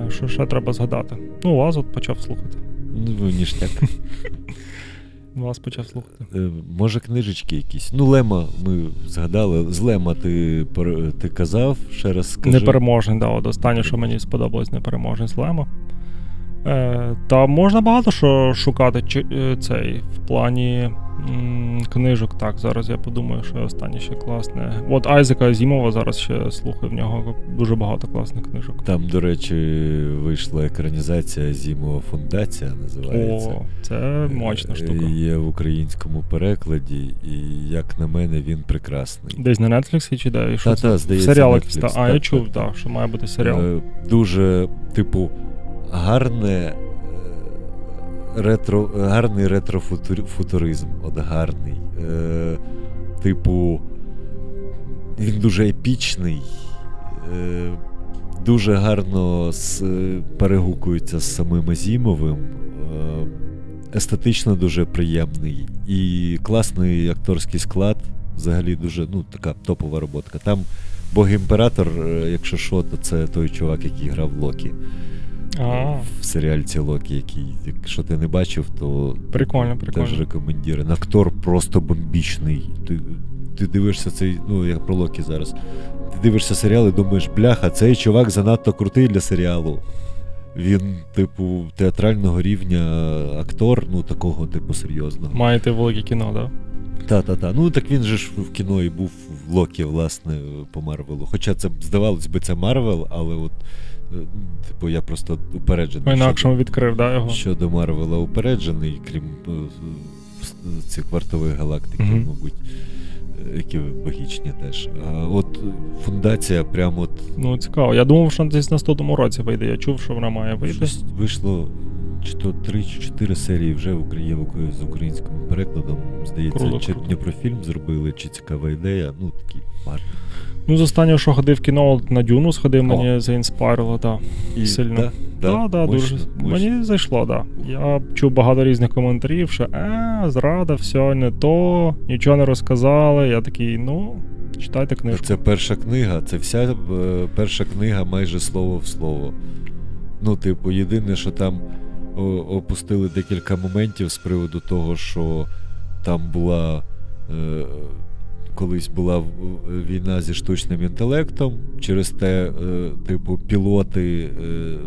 Е, Що ще треба згадати? Ну, вас от почав слухати. Ну, ніштяк. Вас почав слухати. Е, Може, книжечки якісь. Ну, Лема, ми згадали. З Лема ти, ти казав, ще раз скажи. Непереможний, да, от останнє, що мені сподобалось, непереможний з Лема. Е, та можна багато що шукати чи, е, цей в плані м, книжок. Так, зараз я подумаю, що останнє ще класне. От Айзека Азімова зараз ще слухаю, в нього дуже багато класних книжок. Там, до речі, вийшла екранізація Зімова фундація, називається. О, це мощна штука. Е, Є в українському перекладі, і як на мене, він прекрасний. Десь на Netflix чи де? Та-та, здається, серіал якийсь. та? А, я чув, так. що має бути серіал. Е, Дуже, типу, гарне. е, Ретро, гарний ретрофутуризм. От гарний. Е, типу, він дуже епічний, е, дуже гарно з, перегукується з самим Азімовим. Е, естетично дуже приємний. І класний акторський склад. Взагалі дуже ну, така топова роботка. Там Бог імператор, е, якщо що, то це той чувак, який грав Локі. А. в серіальці Локі, який, якщо ти не бачив, то Прикольно, прикольно. теж рекомендірен. Актор просто бомбічний. Ти, ти дивишся цей, ну я про Локі зараз. Ти дивишся серіал і думаєш, бляха, цей чувак занадто крутий для серіалу. Він, типу, театрального рівня актор, ну такого, типу, серйозного. Маєте велике кіно, так? Да? Та-та-та. Ну так він же ж в кіно і був в Локі, власне, по Марвелу. Хоча це здавалось би, це Марвел, але от, е, типу, я просто упереджений. По-інакшому відкрив, да, його? Щодо Марвела упереджений, крім е, цих вартових галактик, Мгм. мабуть, е, які логічні теж. А от фундація прямо от Ну, цікаво. Я думав, що десь на 100-му році вийде. Я чув, що вона має вийти. щось вийшло. Чи то 3 чи 4 серії вже в Україні з українським перекладом. Здається, Круто, чи круто. Дніпрофільм зробили, чи цікава ідея. Ну, такі марні. Ну, з останнього, що ходив в кіно, на Дюну сходив, мені заінспайрило, так. І, Сильно. Да, да, Да, да, дуже. мощно. Мені зайшло, так. Да. Я чув багато різних коментарів, що е, зрада, все не то, нічого не розказали. Я такий, ну, читайте книжку. Це перша книга, це вся е, перша книга майже слово в слово. Ну, типу, єдине, що там опустили декілька моментів з приводу того, що там була. Е, колись була війна зі штучним інтелектом, через те, е, типу, пілоти, е,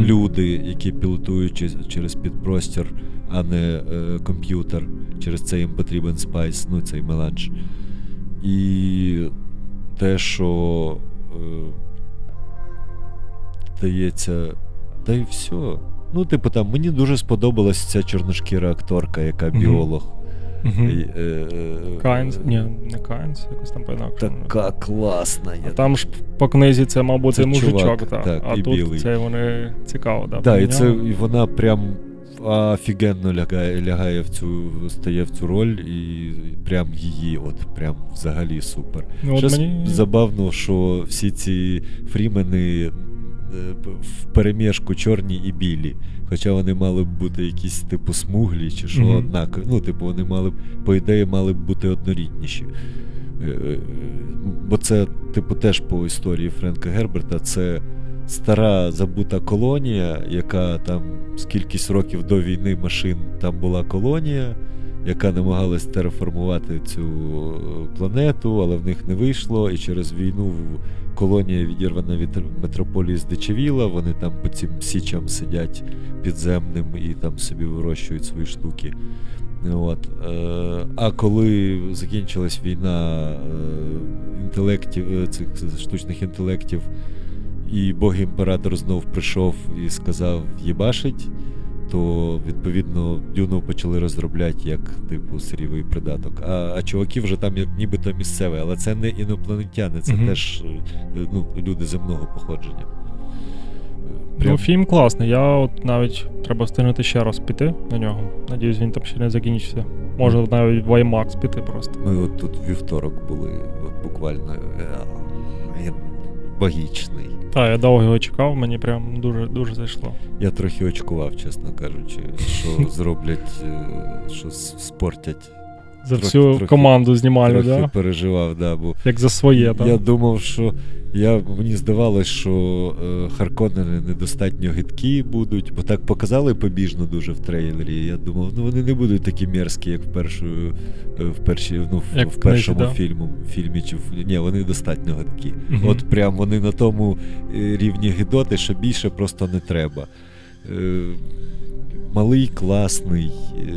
люди, які пілотують через підпростір, а не е, комп'ютер. Через це їм потрібен спайс, ну цей меланж. І те, що е, дається. Та й все. Ну, типу, там мені дуже сподобалась ця чорношкіра акторка, яка біолог. Мгм. Е, е, Кайнс, ні, не Кайнс, якось там по-інакшому. Така класна. А там ж по книзі це, мабуть, Це мужичок, чувак, так. так, а і тут білий. це вони цікаво, да, Да, і це і вона прям офігенно лягає, лягає в цю, стає в цю роль, і прям її, от прям взагалі супер. Ну, от мені... забавно, що всі ці фрімени вперемішку чорні і білі. Хоча вони мали б бути якісь типу смуглі чи що Мгм. однакові. Ну, типу, вони мали б, по ідеї, мали б бути однорідніші. Е, е, Бо це, типу, теж по історії Френка Герберта, це стара забута колонія, яка там з кількість років до війни машин там була колонія, яка намагалась тереформувати цю е, планету, але в них не вийшло. І через війну колонія відірвана від метрополії здичавіла, вони там по цим січам сидять підземним і там собі вирощують свої штуки. От. Е, а коли закінчилась війна е, інтелектів, е, цих штучних інтелектів, і Бог імператор знов прийшов і сказав їбашить, то відповідно Дюну почали розробляти як типу сирівий придаток. А, а чуваки вже там як нібито місцеві, але це не інопланетяни, це Мгм. теж е, ну, люди земного походження. Ну, фільм класний. Я от навіть треба встигнути ще раз піти на нього. Надіюсь, він там ще не закінчиться. Може навіть в IMAX піти просто. Ми от тут вівторок були, от буквально е, він богічний. Так, я довго його чекав, мені прям дуже дуже зайшло. Я трохи очкував, чесно кажучи, що зроблять, е, що спортять. За Трохи- всю трохи- команду знімальну, Трохи да? переживав, да, бо Як за своє, так? я думав, що я, мені здавалось, що е, Харконнени недостатньо гидкі будуть, бо так показали побіжно дуже в трейлері. Я думав, ну вони не будуть такі мерзкі, як в першу, е, в перші, ну, в, Як в в першому да? фільму, фільмі. Чи в, ні, вони достатньо гидкі. Мгм. От прям вони на тому е, рівні гидоти, що більше просто не треба. Е, Малий, класний, е,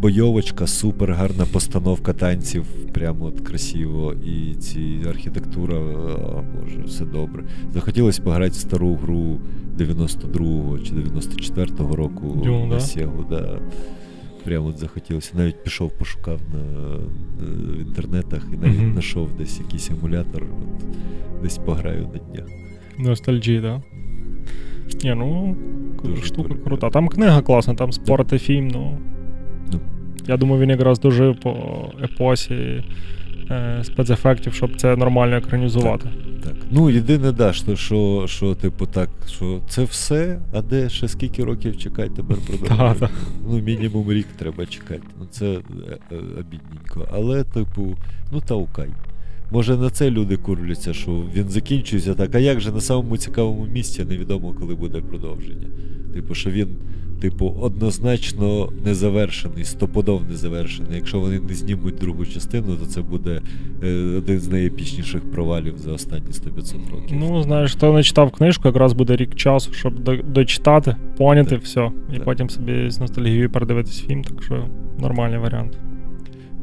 бойовочка, супер гарна постановка танців, прямо от красиво. І ці архітектура, о, боже, все добре. Захотілося пограти в стару гру 92-го чи 94-го року Дюну, на да? Сєгу. Да. Прямо от захотілося. Навіть пішов, пошукав на, на- в інтернетах і навіть знайшов десь якийсь емулятор. От, десь пограю на днях. Ностальджі, так? Ні, ну, Дуже штука прикольно. крута. Там книга класна, там спорт і фільм, ну. Ну. Я думаю, він якраз дожив по епосі е, спецефектів, щоб це нормально екранізувати. Так. Ну, єдине, да, що, що, що, типу, так, що це все, а де ще скільки років чекати тепер продовжувати? Ну, мінімум рік треба чекати. Ну, це е, е, обідненько. Але, типу, ну таукай. Може на це люди курляться, що він закінчується так. А як же на самому цікавому місці невідомо, коли буде продовження. Типу, що він, типу, однозначно незавершений, стопудов незавершений. Якщо вони не знімуть другу частину, то це буде е, один з найепічніших провалів за останні 100-500 років. Ну, знаєш, хто не читав книжку, якраз буде рік часу, щоб до- дочитати, поняти Так. все. І Так. потім собі з ностальгією передивитись фільм, так що нормальний варіант.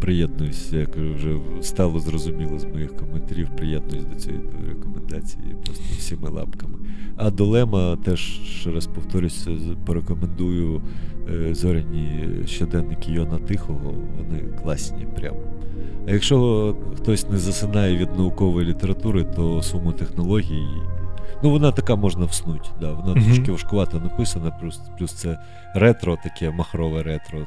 Приєднуюсь, як вже стало зрозуміло з моїх коментарів, приєднуюсь до цієї рекомендації просто всіми лапками. А до Лема теж ще раз повторюся, порекомендую е, зоряні щоденники Йона Тихого, вони класні прям. А якщо хтось не засинає від наукової літератури, то суму технологій. Ну, вона така можна вснути, да. вона Мгм. трошки важкувато написана, плюс, плюс це ретро, таке махрове ретро.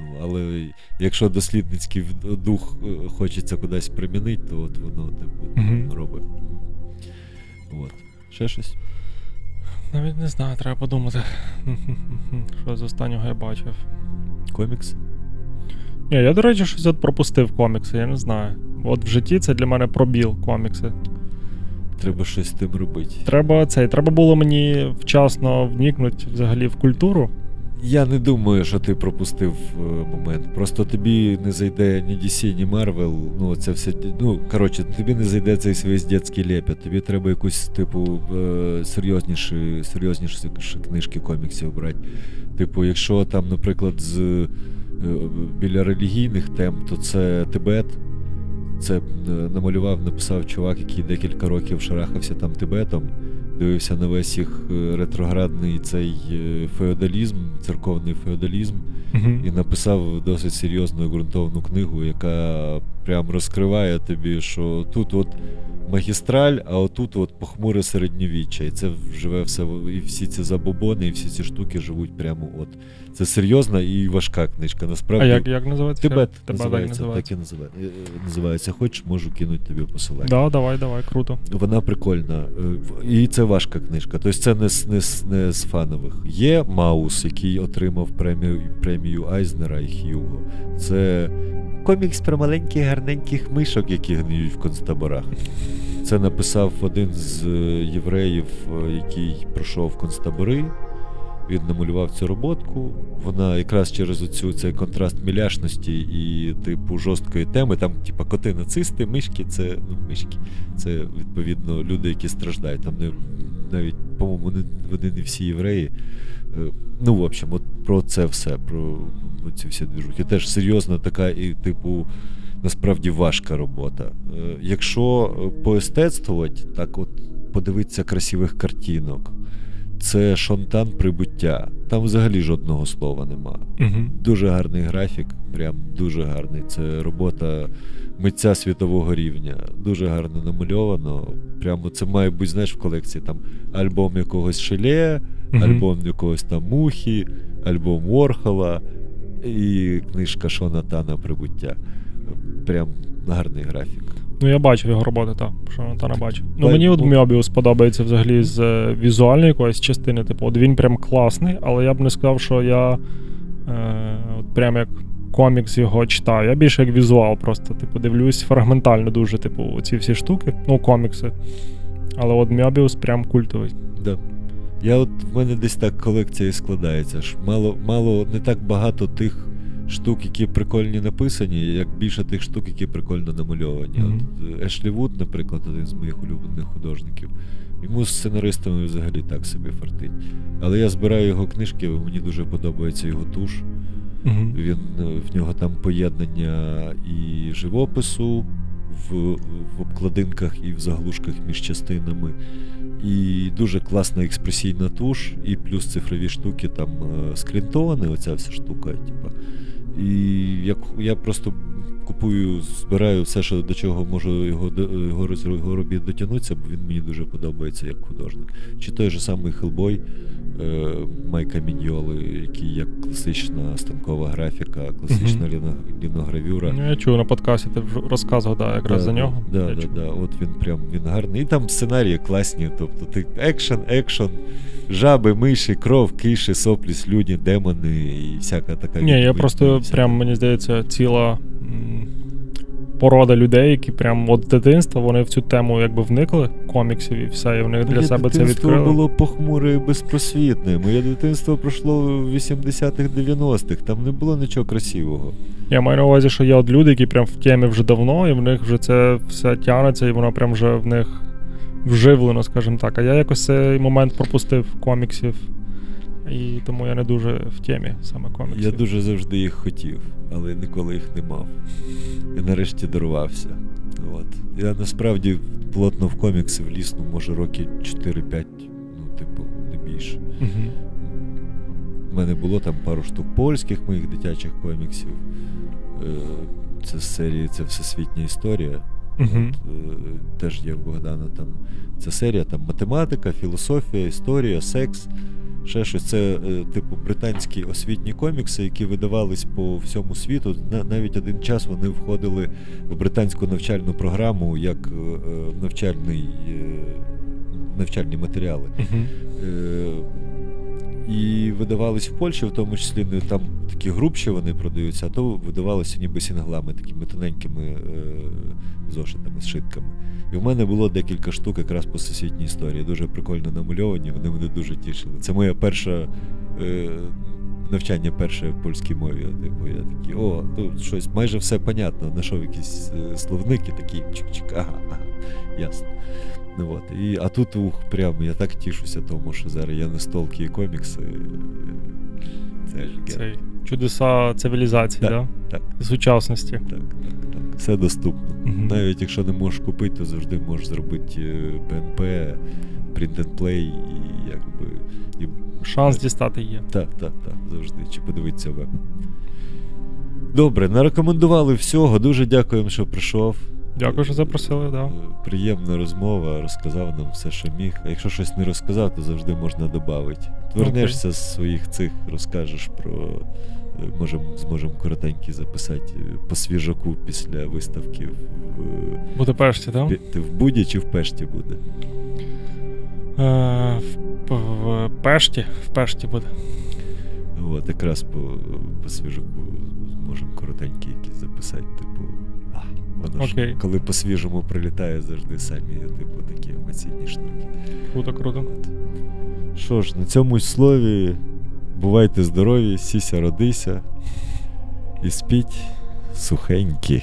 Ну, але якщо дослідницький дух е, хочеться кудись примінити, то от воно типу, Мгм. робить. От. Ще щось? Навіть не знаю, треба подумати. Що з останнього я бачив. Комікс? Ні, я, до речі, щось от пропустив комікси, я не знаю. От в житті це для мене пробіл комікси. Треба щось з тим робити. Треба цей, треба було мені вчасно вникнути взагалі в культуру. Я не думаю, що ти пропустив е, момент. Просто тобі не зайде ні DC, ні Marvel. Ну, це все. Ну, коротше, тобі не зайде цей весь дитячий лепет. Тобі треба якусь, типу, е, серйозніші, серйозніші книжки коміксів брати. Типу, якщо там, наприклад, з е, біля релігійних тем, то це Тибет. Це намалював, написав чувак, який декілька років шарахався там Тибетом, дивився на весь їх е, ретроградний цей е, феодалізм, церковний феодалізм, і написав досить серйозну і ґрунтовну книгу, яка прям розкриває тобі, що тут от магістраль, а отут от похмуре середньовіччя. І це живе все, і всі ці забобони, і всі ці штуки живуть прямо от. Це серйозна і важка книжка. А Насправді. як, як називається? Тибет називається, так так і називає, е, називається. Хочеш, можу кинути тобі посилання. Да, давай, давай, круто. Вона прикольна. Е, І це важка книжка. Тобто це не, не, не з фанових. Є Маус, який отримав премію, премію Айзнера і Х'юго. Це комікс про маленьких гарненьких мишок, які гниють в концтаборах. Це написав один з е, євреїв, який пройшов концтабори. Він намалював цю роботку. Вона якраз через оцю цей контраст міляшності і типу жорсткої теми. Там, типа, коти нацисти, мишки, це ну, мишки. Це відповідно люди, які страждають. Там не навіть, по-моєму, не, вони не всі євреї. Е, Ну, в общем, от про це все, про, ці всі движухи. Теж серйозна така і, типу, насправді важка робота. Е, Якщо е, поестетствувати, так от подивитися красивих картинок, це шонтан прибуття. Там взагалі жодного слова нема. Угу. Дуже гарний графік, прям дуже гарний. Це робота митця світового рівня. Дуже гарно намальовано. Прямо це має бути, знаєш, в колекції там альбом якогось Шеле, Мгм. альбом якогось там Мухі, альбом Ворхола і книжка Шона Тана Прибуття. Прям гарний графік. Ну, я бачив його роботи, так. Що та не бачив. Ну, мені от Мьобіус подобається взагалі з е, візуальної якоїсь частини. Типу, от він прям класний, але я б не сказав, що я е, от прям як комікс його читаю. Я більше як візуал, просто, типу, дивлюсь фрагментально дуже, типу, ці всі штуки, ну, комікси. Але от Мьобіус прям культовий. Да. Я от в мене десь так колекція і складається. ж. Мало, мало не так багато тих штук, які прикольні написані, як більше тих штук, які прикольно намальовані. Мгм. От е, Ешлі Вуд, наприклад, один з моїх улюблених художників. Йому з сценаристами взагалі так собі фартить. Але я збираю його книжки, мені дуже подобається його туш. Угу. Він е, в нього там поєднання і живопису в, в обкладинках і в заглушках між частинами. І дуже класна експресійна туш, і плюс цифрові штуки, там е, оця вся штука. Типа. І як я просто купую, збираю все, що до чого можу його, його, його робіт дотягнутися, бо він мені дуже подобається як художник. Чи той же самий Хелбой Майка Міньйоли, який як класична станкова графіка, класична ліно, ліногравюра. Ну, я чув на подкасті, ти вже розказував, да, якраз за нього. Да, да, да. От він прям він гарний. І там сценарії класні. Тобто ти екшен, екшен, жаби, миші, кров, киші, соплі, слюні, демони і всяка така. Ні, я просто всяка- прям, мені здається, ціла. Порода людей, які прям от дитинства вони в цю тему якби вникли коміксів і все, і вони для Моє себе це дитинство відкрили. було похмуре і безпросвітне. Моє дитинство пройшло в 80-х, 90-х. Там не було нічого красивого. Я маю на увазі, що є от люди, які прям в темі вже давно, і в них вже це все тягнеться, і воно прям вже в них вживлено, скажімо так. А я якось цей момент пропустив коміксів. І тому я не дуже в темі саме коміксів. Я дуже завжди їх хотів, але ніколи їх не мав. І нарешті дарувався. От. Я насправді плотно в комікси вліз, ну, може, роки 4-5, ну, типу, не більше. Мгм. У мене було там пару штук польських моїх дитячих коміксів. Е, Це з серії це всесвітня історія. Мгм. От, е, теж є в Богдана там. Це серія там математика, філософія, історія, секс. Ще щось. Це, е, типу, британські освітні комікси, які видавались по всьому світу. На- навіть один час вони входили в британську навчальну програму як е, е, навчальний, навчальні матеріали. І видавались в Польщі, в тому числі не там такі грубші вони продаються, а то видавалося ніби сінглами, такими тоненькими е, зошитами, зшитками. І в мене було декілька штук якраз по всесвітній історії. Дуже прикольно намальовані, вони мене дуже тішили. Це моя перша е, навчання перше в польській мові. Типу, я такий, о, тут щось майже все понятно. Знайшов якісь е, словники, такі чик-чик, ага, ага, ясно. Ну, от. І, а тут ух, прям я так тішуся, тому що зараз я настолки і комікси. Це ж Цей чудеса цивілізації, Так, да? так. Сучасності. Так, так, так. Все доступно. Мгм. Навіть якщо не можеш купити, то завжди можеш зробити е, PNP, print and play і якби. І... Шанс дістати є. Так, так, так, завжди. Чи подивитися веб. Добре, нарекомендували всього. Дуже дякуємо, що прийшов. Дякую, що запросили, да. Е, Приємна розмова, розказав нам все, що міг. А якщо щось не розказав, то завжди можна додати. Вернешся з своїх цих, розкажеш про. Е, Можем, зможемо коротенькі записати е, по свіжаку після виставки в, В Будапешті, так? Ти в Буді чи в Пешті буде? Е, в, в Пешті. В Пешті буде. От, якраз по, по свіжаку зможемо коротенькі якісь записати, типу. А, воно Окей. ж, коли по-свіжому прилітає, завжди самі, типу, такі емоційні штуки. Круто, круто. Що ж, на цьому слові бувайте здорові, сіся родися і спіть сухенькі.